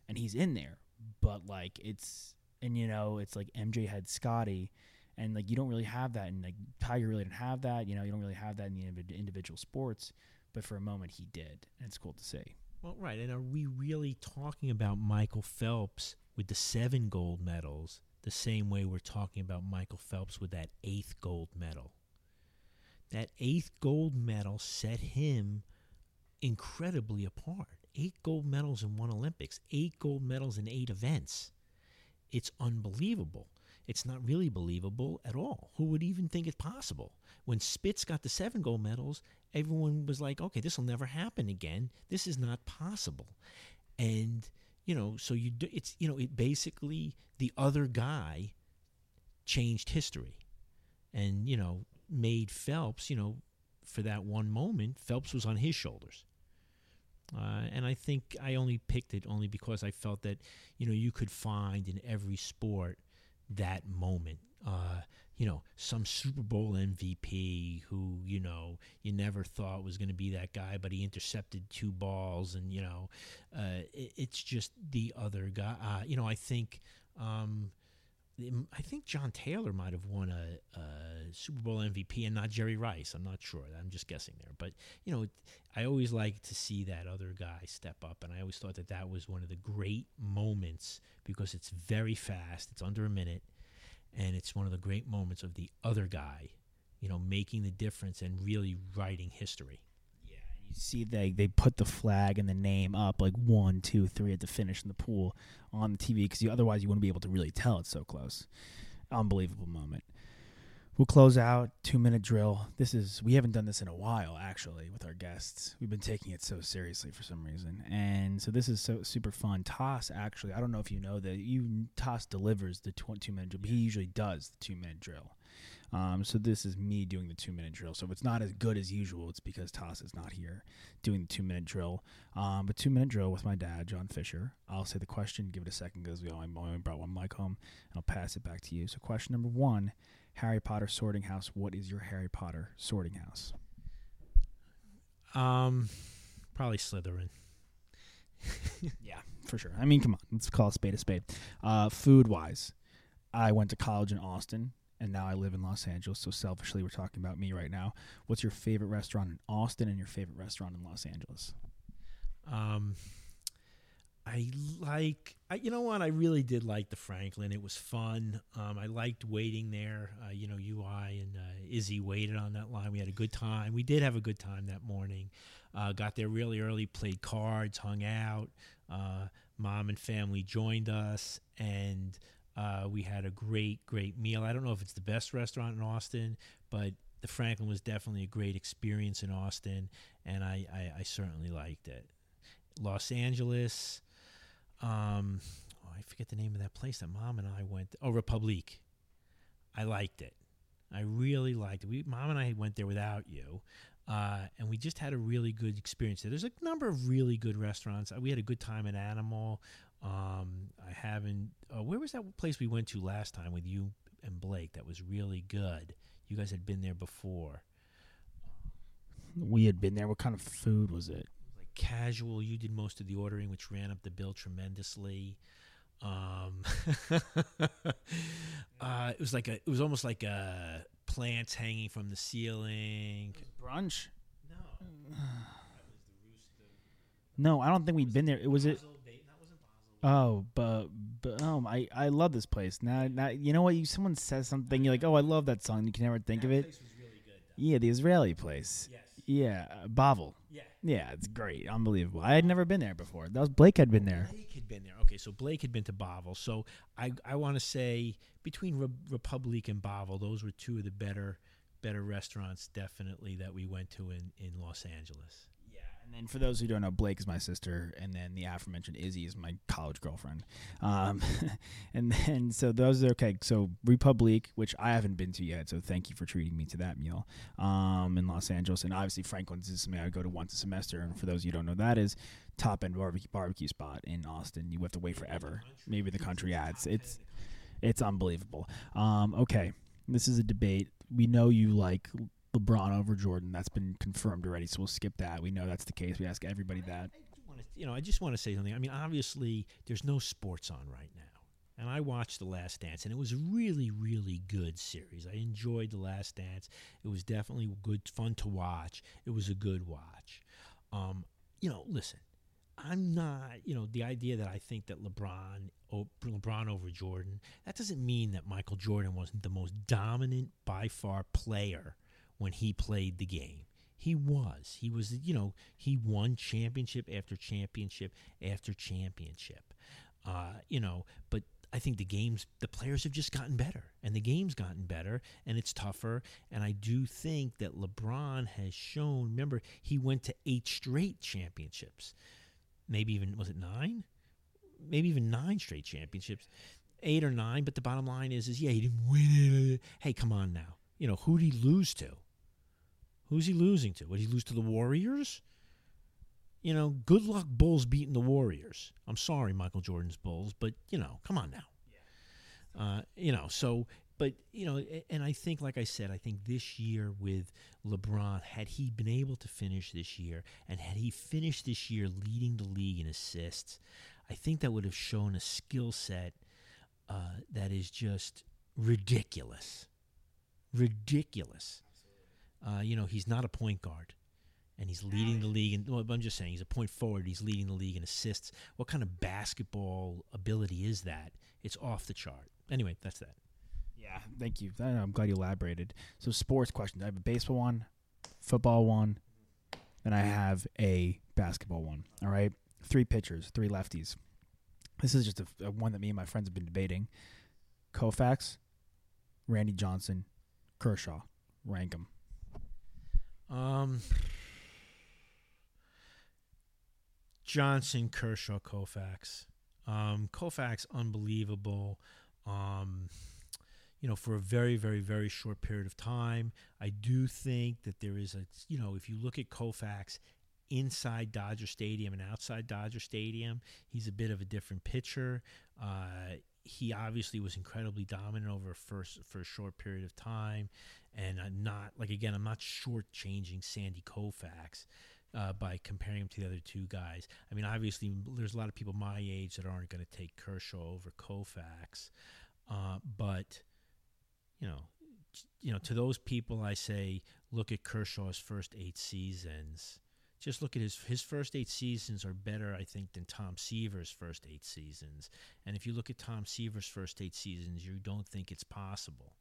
and he's in there. But like it's and you know it's like mj had scotty and like you don't really have that and like tiger really didn't have that you know you don't really have that in the individual sports but for a moment he did and it's cool to see. Well right and are we really talking about michael phelps with the seven gold medals the same way we're talking about michael phelps with that eighth gold medal? That eighth gold medal set him incredibly apart. Eight gold medals in one olympics eight gold medals in eight events. It's unbelievable it's not really believable at all. Who would even think it's possible? When Spitz got the seven gold medals, everyone was like, okay, this will never happen again. This is not possible. And, you know, so you do, it's, you know, it basically, the other guy changed history and, you know, made Phelps, you know, for that one moment, Phelps was on his shoulders. Uh, and I think I only picked it only because I felt that, you know, you could find in every sport that moment. Uh, you know, some Super Bowl MVP who, you know, you never thought was going to be that guy, but he intercepted two balls, and, you know, uh, it, it's just the other guy. Uh, you know, I think. Um, I think John Taylor might have won a, a, Super Bowl MVP and not Jerry Rice. I'm not sure. I'm just guessing there. But, you know, I always like to see that other guy step up. And I always thought that that was one of the great moments because it's very fast, it's under a minute. And it's one of the great moments of the other guy, you know, making the difference and really writing history you see they they put the flag and the name up like one, two, three at the finish in the pool on the TV because you, otherwise you wouldn't be able to really tell it's so close. Unbelievable moment. We'll close out two minute drill. This is we haven't done this in a while actually with our guests. We've been taking it so seriously for some reason, and so this is so super fun. Toss actually, I don't know if you know that you Toss delivers the tw- two minute drill. But he usually does the two minute drill. Um, so this is me doing the two minute drill. So if it's not as good as usual, it's because Toss is not here doing the two minute drill. Um, but two minute drill with my dad, Jon Fisher. I'll say the question, give it a second because we only, only brought one mic home, and I'll pass it back to you. So question number one: Harry Potter sorting house. What is your Harry Potter sorting house? Um, probably Slytherin. Yeah, for sure. I mean, come on, let's call a spade a spade. Uh, food wise, I went to college in Austin, and now I live in Los Angeles. So selfishly, we're talking about me right now. What's your favorite restaurant in Austin and your favorite restaurant in Los Angeles? Um, I like, I, you know what? I really did like the Franklin. It was fun. Um, I liked waiting there. Uh, you know, you, I, and uh, Izzy waited on that line. We had a good time. We did have a good time that morning. Uh, got there really early, played cards, hung out. Uh, mom and family joined us, and uh, we had a great, great meal. I don't know if it's the best restaurant in Austin, but the Franklin was definitely a great experience in Austin, and I, I, I certainly liked it. Los Angeles. Um, oh, I forget the name of that place that mom and I went. Oh, Republique. I liked it. I really liked it. We, mom and I went there without you, uh, and we just had a really good experience there. There's a number of really good restaurants. Uh, We had a good time at Animal. Um, I haven't. Uh, where was that place we went to last time with you and Blake? That was really good. You guys had been there before. We had been there. What kind of food was it? like casual. You did most of the ordering, which ran up the bill tremendously. Um, uh, it was like a, it was almost like a plants hanging from the ceiling. Brunch? No, No, I don't think we'd been there. It was it. Oh, but, but um, I I love this place. Now, now you know what? You someone says something, you're like, oh, I love that song. You can never think of it. Yeah, the Israeli place. Yes. Yeah, uh, Bavel. Yeah. Yeah, it's great, unbelievable. I had never been there before. That was Blake had been there. Blake had been there. Okay, so Blake had been to Bavel. So I I want to say between Re- Republic and Bavel, those were two of the better better restaurants definitely that we went to in in Los Angeles. Yeah, and for those who don't know, Blake is my sister, and then the aforementioned Izzy is my college girlfriend. Um, and then so those are okay. So Republic, which I haven't been to yet, so thank you for treating me to that meal um, in Los Angeles, and obviously Franklin's is something I go to once a semester. And for those you who don't know, that is top end barbecue barbecue spot in Austin. You have to wait forever. Maybe the country ads. It's it's unbelievable. Um, okay, this is a debate. We know you like LeBron over Jordan. That's been confirmed already, so we'll skip that. We know that's the case. We ask everybody that. I do wanna- you know, I just want to say something. I mean, obviously, there's no sports on right now. And I watched The Last Dance, and it was a really, really good series. I enjoyed The Last Dance. It was definitely good, fun to watch. It was a good watch. Um, you know, listen, I'm not, you know, the idea that I think that LeBron, LeBron over Jordan, that doesn't mean that Michael Jordan wasn't the most dominant by far player when he played the game. He was. He was, you know, he won championship after championship after championship. Uh, you know, but I think the games, the players have just gotten better, and the game's gotten better, and it's tougher. And I do think that LeBron has shown. Remember, he went to eight straight championships, maybe even was it nine? Maybe even nine straight championships, eight or nine. But the bottom line is, is yeah, he didn't win. Hey, come on now. You know, who did he lose to? Who's he losing to? Would he lose to the Warriors? You know, good luck Bulls beating the Warriors. I'm sorry, Michael Jordan's Bulls, but you know, come on now. Uh, you know, so but you know, and I think, like I said, I think this year with LeBron, had he been able to finish this year, and had he finished this year leading the league in assists, I think that would have shown a skill set uh, that is just ridiculous, ridiculous. Uh, you know, he's not a point guard, and he's leading the league. And well, I'm just saying, he's a point forward. He's leading the league in assists. What kind of basketball ability is that? It's off the chart. Anyway, that's that. Yeah, thank you. I'm glad you elaborated. So, sports questions. I have a baseball one, football one, then I have a basketball one. All right, three pitchers, three lefties. This is just a, a one that me and my friends have been debating. Koufax, Randy Johnson, Kershaw. Rank them. Um, Johnson, Kershaw, Koufax. Um, Koufax, unbelievable. Um, you know, for a very, very, very short period of time. I do think that there is a, you know, if you look at Koufax inside Dodger Stadium and outside Dodger Stadium, he's a bit of a different pitcher. Uh, he obviously was incredibly dominant over first for a short period of time, and I'm not like again, I'm not shortchanging Sandy Koufax. Uh, by comparing him to the other two guys, I mean, obviously, there's a lot of people my age that aren't going to take Kershaw over Koufax, uh, but you know, you know, to those people, I say, look at Kershaw's first eight seasons. Just look at his his first eight seasons are better, I think, than Tom Seaver's first eight seasons. And if you look at Tom Seaver's first eight seasons, you don't think it's possible.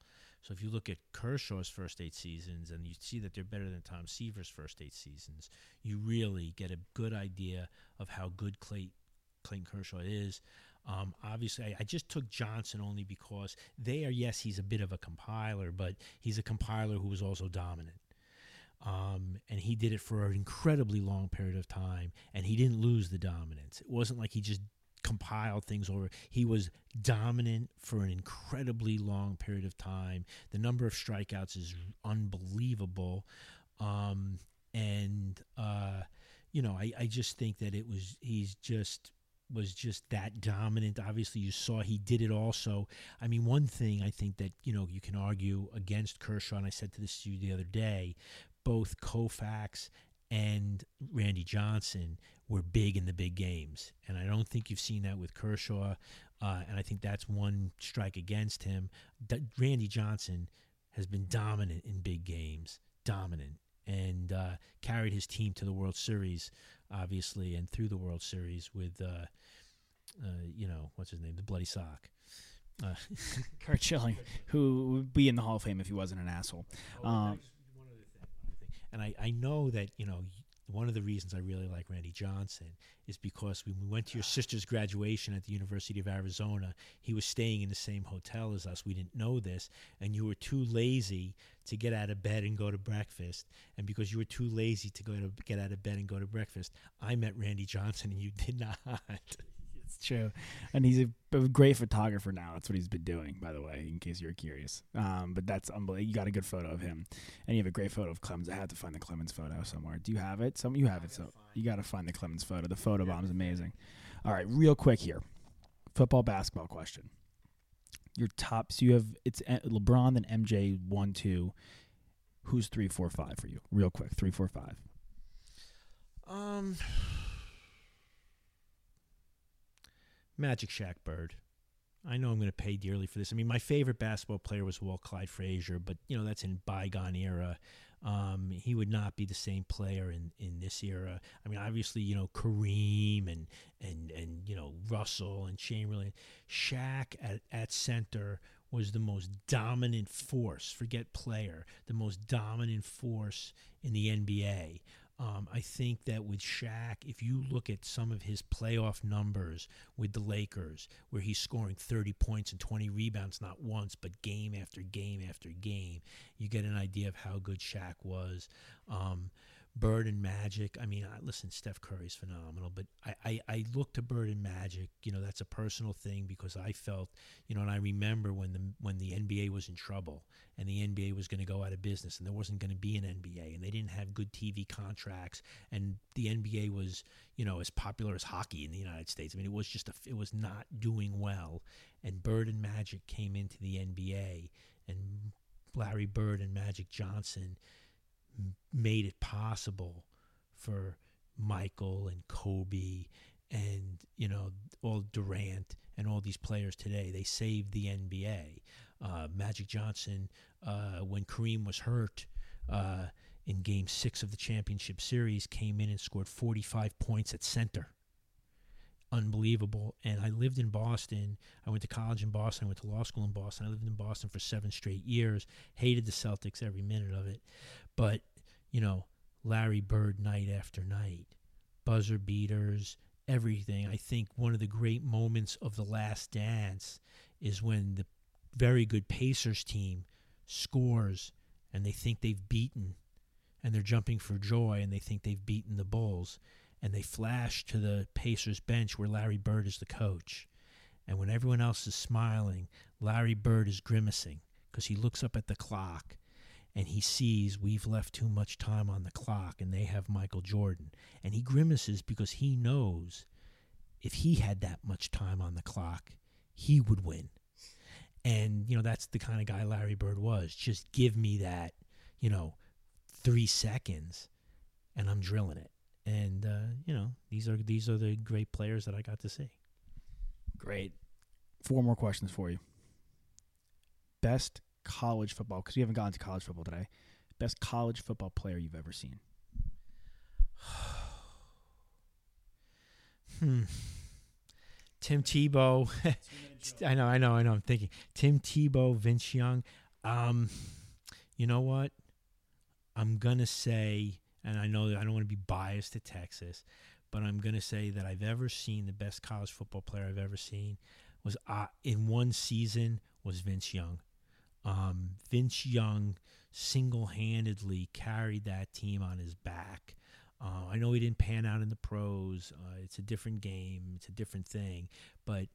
So if you look at Kershaw's first eight seasons and you see that they're better than Tom Seaver's first eight seasons, you really get a good idea of how good Clay, Clayton Kershaw is. Um, obviously, I, I, just took Johnson only because they are, yes, he's a bit of a compiler, but he's a compiler who was also dominant. Um, and he did it for an incredibly long period of time, and he didn't lose the dominance. It wasn't like he just compiled things over. He was dominant for an incredibly long period of time. The number of strikeouts is unbelievable. Um, and, uh, you know, I, I just think that it was, he's just was just that dominant. Obviously, you saw he did it also. I mean, one thing I think that, you know, you can argue against Kershaw, and I said to this to you the other day, both Koufax and Randy Johnson were big in the big games. And I don't think you've seen that with Kershaw. Uh, and I think that's one strike against him. D- Randy Johnson has been dominant in big games, dominant, and uh, carried his team to the World Series, obviously, and through the World Series with, uh, uh you know, what's his name, the Bloody Sock. Uh, Curt Schilling, who would be in the Hall of Fame if he wasn't an asshole. Oh, um, and I, I know that, you know, one of the reasons I really like Randy Johnson is because when we went to your sister's graduation at the University of Arizona, he was staying in the same hotel as us. We didn't know this, and you were too lazy to get out of bed and go to breakfast. And because you were too lazy to go to get out of bed and go to breakfast, I met Randy Johnson, and you did not. It's true, and he's a, a, great photographer now. That's what he's been doing, by the way, in case you're curious. Um, but that's unbelievable. You got a good photo of him, and you have a great photo of Clemens. I had to find the Clemens photo somewhere. Do you have it? Some you have it, so you got to find the Clemens photo. The photo bomb is amazing. All right, real quick here, football basketball question. Your top, so you have it's LeBron and MJ one two. Who's three four five for you? Real quick, three four five. Um. Magic Shaq Bird. I know I'm going to pay dearly for this. I mean, my favorite basketball player was Walt Clyde Frazier, but you know that's in bygone era. Um, he would not be the same player in, in this era. I mean, obviously, you know Kareem and and and you know Russell and Chamberlain. Shaq at at center was the most dominant force. Forget player, the most dominant force in the NBA. Um, I think that with Shaq, if you look at some of his playoff numbers with the Lakers, where he's scoring 30 points and 20 rebounds not once, but game after game after game, you get an idea of how good Shaq was. Um, Bird and Magic. I mean, I, listen, Steph Curry's phenomenal, but I, I, I look to Bird and Magic. You know, that's a personal thing because I felt, you know, and I remember when the when the NBA was in trouble and the NBA was going to go out of business and there wasn't going to be an NBA and they didn't have good TV contracts and the NBA was, you know, as popular as hockey in the United States. I mean, it was just a, it was not doing well, and Bird and Magic came into the NBA and Larry Bird and Magic Johnson made it possible for Michael and Kobe and you know all Durant and all these players today. They saved the NBA. Uh, Magic Johnson, uh, when Kareem was hurt uh, in Game Six of the championship series, came in and scored 45 points at center. Unbelievable. And I lived in Boston. I went to college in Boston. I went to law school in Boston. I lived in Boston for seven straight years. Hated the Celtics every minute of it. But, you know, Larry Bird night after night, buzzer beaters, everything. I think one of the great moments of the last dance is when the very good Pacers team scores and they think they've beaten and they're jumping for joy and they think they've beaten the Bulls and they flash to the Pacers bench where Larry Bird is the coach. And when everyone else is smiling, Larry Bird is grimacing because he looks up at the clock and he sees we've left too much time on the clock and they have Michael Jordan. And he grimaces because he knows if he had that much time on the clock, he would win. And, you know, that's the kind of guy Larry Bird was. Just give me that, you know, three seconds and I'm drilling it. And, uh, you know, these are these are the great players that I got to see. Great. Four more questions for you. Best college football, because we haven't gotten to college football today. Best college football player you've ever seen. Hmm. Tim Tebow. I know, I know, I know. I'm thinking Tim Tebow, Vince Young. Um, you know what? I'm gonna say, and I know that I don't want to be biased to Texas, but I'm gonna say that I've ever seen the best college football player I've ever seen was uh, in one season was Vince Young. Um, Vince Young single-handedly carried that team on his back. Uh, I know he didn't pan out in the pros. Uh, it's a different game. It's a different thing. But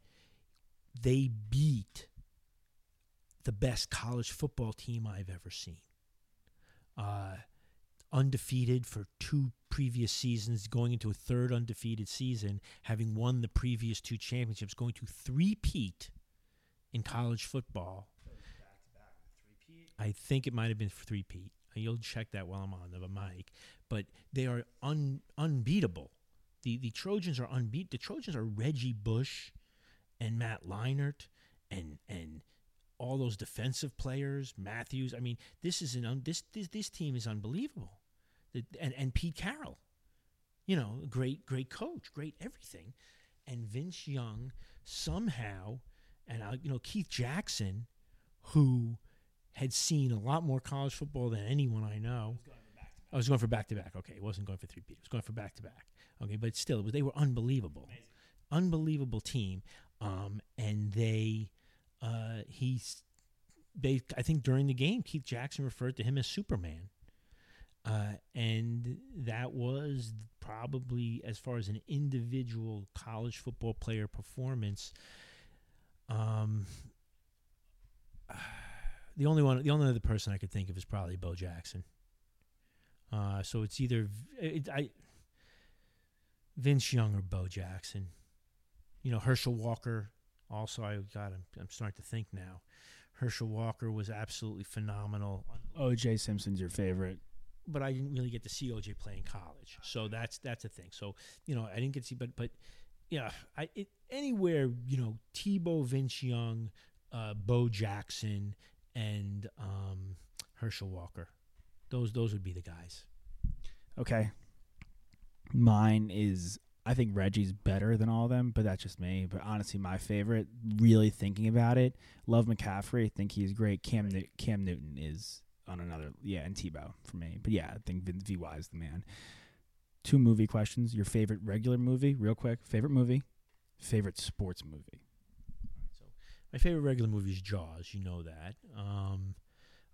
they beat the best college football team I've ever seen. Uh, undefeated for two previous seasons, going into a third undefeated season, having won the previous two championships, going to three-peat in college football. I think it might have been three-peat. You'll check that while I'm on the mic. But they are un, unbeatable. The the Trojans are unbeat. The Trojans are Reggie Bush and Matt Leinart and and all those defensive players, Matthews. I mean, this is an un, this, this this team is unbelievable. And and Pete Carroll, you know, great great coach, great everything, and Vince Young somehow, and uh, you know Keith Jackson, who had seen a lot more college football than anyone I know. I was going for back to back. Okay, it wasn't going for three. It was going for back to back. Okay, but still, it was, they were unbelievable, unbelievable team. Um, and they, uh, he's, they. I think during the game, Keith Jackson referred to him as Superman. Uh, and that was probably as far as an individual college football player performance. Um, the only one, the only other person I could think of is probably Bo Jackson. Uh, so it's either it, I, Vince Young or Bo Jackson. You know, Herschel Walker. Also, I got. I'm, I'm starting to think now. Herschel Walker was absolutely phenomenal. OJ Simpson's your favorite. But I didn't really get to see OJ play in college, so that's that's a thing. So you know, I didn't get to see, but but yeah, I it, anywhere you know, Tebow, Vince Young, uh, Bo Jackson, and um, Herschel Walker. Those those would be the guys. Okay. Mine is I think Reggie's better than all of them, but that's just me. But honestly, my favorite, really thinking about it, love McCaffrey. I think he's great. Cam New- Cam Newton is on another, yeah, and Tebow for me. But yeah, I think Vin- VY is the man. Two movie questions. Your favorite regular movie, real quick. Favorite movie, favorite sports movie. So my favorite regular movie is Jaws. You know that. Um,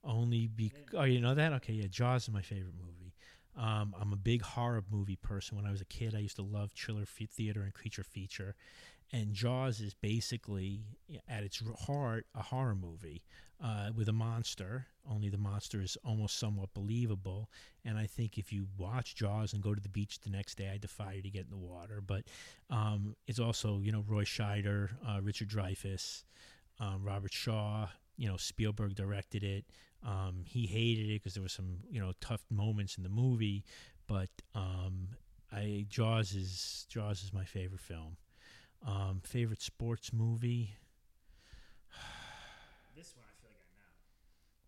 only because oh you know that okay yeah Jaws is my favorite movie. Um, I'm a big horror movie person. When I was a kid, I used to love Chiller Fe- Theater and Creature Feature, and Jaws is basically at its heart a horror movie uh, with a monster. Only the monster is almost somewhat believable. And I think if you watch Jaws and go to the beach the next day, I defy you to get in the water. But um, it's also you know Roy Scheider, uh, Richard Dreyfuss, um, Robert Shaw. You know Spielberg directed it. Um, he hated it because there were some you know tough moments in the movie, but um, I Jaws is Jaws is my favorite film. Um, favorite sports movie. This one, I feel like I know.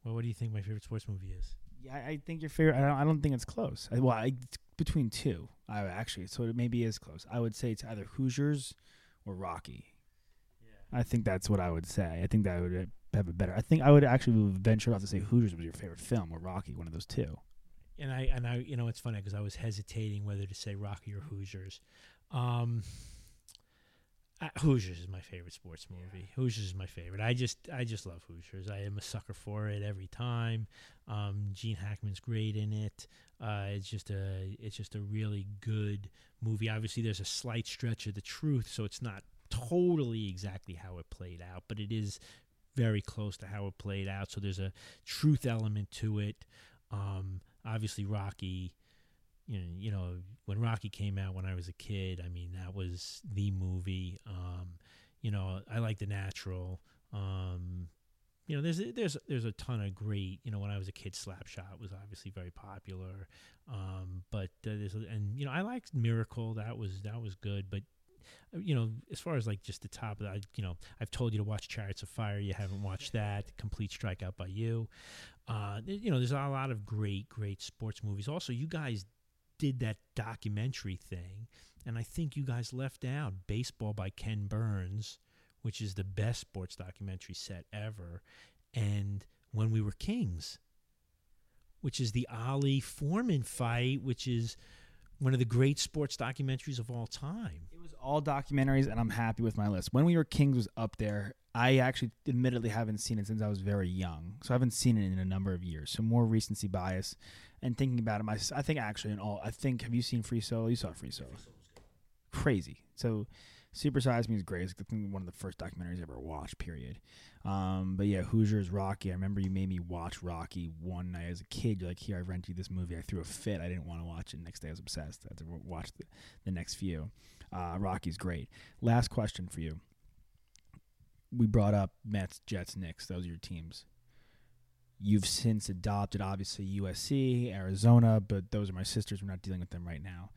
Well, what do you think my favorite sports movie is? Yeah, I, think your favorite. I don't, I don't think it's close. I, well, I, it's between two. I actually, so it maybe is close. I would say it's either Hoosiers or Rocky. Yeah. I think that's what I would say. I think that would have a better. I think I would actually venture off to say Hoosiers was your favorite film or Rocky, one of those two. And I and I you know it's funny because I was hesitating whether to say Rocky or Hoosiers. Um, I, Hoosiers is my favorite sports movie. Hoosiers is my favorite. I just I just love Hoosiers. I am a sucker for it every time. Um, Gene Hackman's great in it. Uh, it's just a it's just a really good movie. Obviously, there's a slight stretch of the truth, so it's not totally exactly how it played out, but it is very close to how it played out. So there's a truth element to it. Um, obviously, Rocky. You know, when Rocky came out when I was a kid, I mean, that was the movie. Um, you know, I like The Natural. Um, you know, there's there's there's a ton of great. You know, when I was a kid, Slapshot was obviously very popular. Um, but uh, there's and you know, I liked Miracle. That was that was good. But uh, you know, as far as like just the top of that, you know, I've told you to watch Chariots of Fire. You haven't watched that. Complete Strikeout by you. Uh, you know, there's a lot of great, great sports movies. Also, you guys did that documentary thing, and I think you guys left out Baseball by Ken Burns, which is the best sports documentary set ever, and When We Were Kings, which is the Ali Foreman fight, which is one of the great sports documentaries of all time. It was all documentaries, and I'm happy with my list. When We Were Kings was up there. I actually, admittedly, haven't seen it since I was very young, so I haven't seen it in a number of years. So more recency bias, and thinking about it, my I think actually in all, I think have you seen Free Solo? You saw Free Solo. Crazy. So Super Size Me is great. It's I one of the first documentaries I ever watched. Period. Um, but yeah, Hoosiers Rocky. I remember you made me watch Rocky one night as a kid. You're like, here, I rented you this movie. I threw a fit. I didn't want to watch it. Next day, I was obsessed. I had to watch the, the next few. Uh, Rocky's great. Last question for you. We brought up Mets, Jets, Knicks. Those are your teams. You've since adopted, obviously, USC, Arizona, but those are my sisters. We're not dealing with them right now.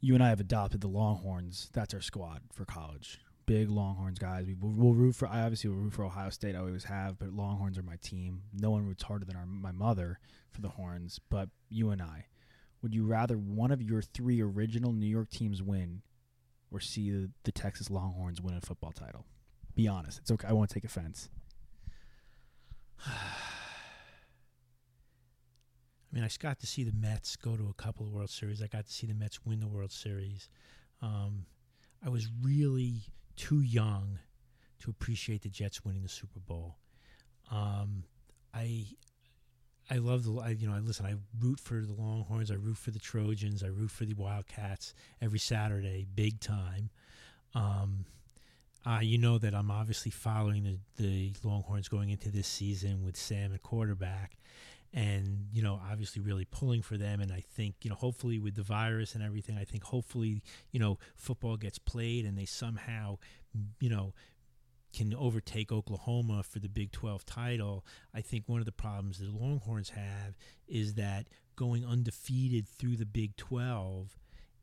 You and I have adopted the Longhorns. That's our squad for college. Big Longhorns guys. We will we'll root for. I obviously will root for Ohio State. I always have, but Longhorns are my team. No one roots harder than our, my mother for the Horns. But you and I, would you rather one of your three original New York teams win, or see the, the Texas Longhorns win a football title? Be honest. It's okay. I won't take offense. I mean, I got to see the Mets go to a couple of World Series. I got to see the Mets win the World Series. Um, I was really too young to appreciate the Jets winning the Super Bowl. Um, I I love the I, you know I listen. I root for the Longhorns. I root for the Trojans. I root for the Wildcats every Saturday, big time. Um, uh, you know that I'm obviously following the, the Longhorns going into this season with Sam at quarterback and you know obviously really pulling for them and i think you know hopefully with the virus and everything i think hopefully you know football gets played and they somehow you know can overtake Oklahoma for the Big 12 title. I think one of the problems the Longhorns have is that going undefeated through the Big 12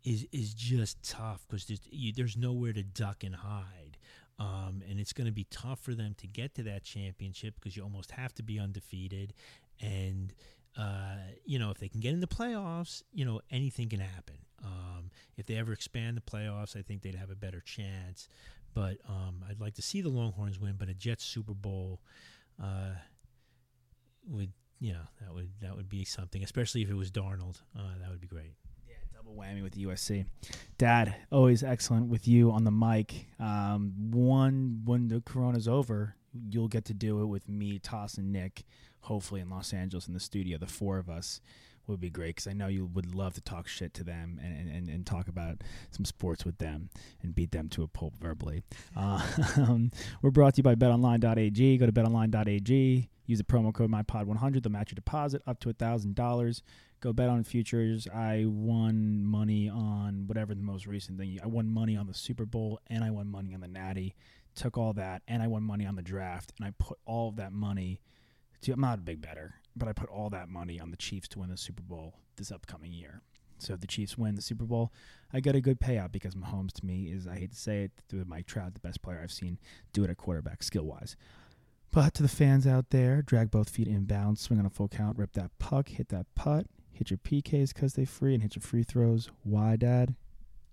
is is just tough because there's there's nowhere to duck and hide. Um, and it's going to be tough for them to get to that championship because you almost have to be undefeated and uh, you know if they can get in the playoffs, you know anything can happen. Um, if they ever expand the playoffs, I think they'd have a better chance. But um, I'd like to see the Longhorns win, but a Jets Super Bowl uh, would, you know, that would that would be something, especially if it was Darnold. Uh, that would be great. Yeah, double whammy with the USC. Dad, always excellent with you on the mic. Um, one when the Corona's over, you'll get to do it with me, Toss, and Nick. Hopefully in Los Angeles in the studio, the four of us would be great because I know you would love to talk shit to them and, and, and talk about some sports with them and beat them to a pulp verbally. Uh, we're brought to you by betonline.ag. Go to betonline.ag. Use the promo code MyPod100. They'll match your deposit up to $1,000. Go bet on futures. I won money on whatever the most recent thing. I won money on the Super Bowl and I won money on the Natty. Took all that and I won money on the draft and I put all of that money. I'm not a big better but I put all that money on the Chiefs to win the Super Bowl this upcoming year. So if the Chiefs win the Super Bowl, I get a good payout because Mahomes to me is, I hate to say it, through Mike Trout, the best player I've seen do it at quarterback skill wise. But to the fans out there, drag both feet inbound, swing on a full count, rip that puck, hit that putt, hit your PKs because they're free, and hit your free throws. Why, Dad?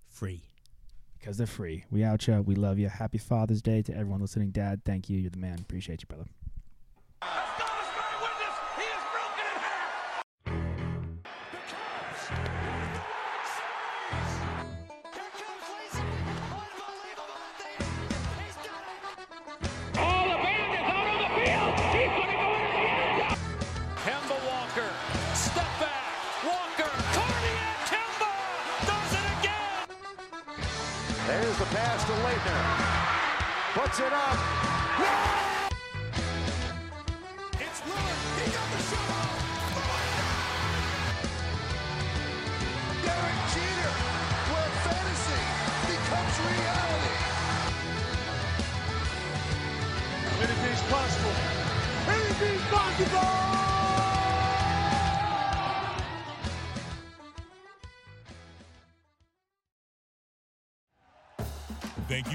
Free. Because they're free. We out you. We love you. Happy Father's Day to everyone listening. Dad, thank you. You're the man. Appreciate you, brother. puts it up. It's Lillard. He got the shot off. Oh Derek Jeter, where fantasy becomes reality. Anything's possible. Anything's possible.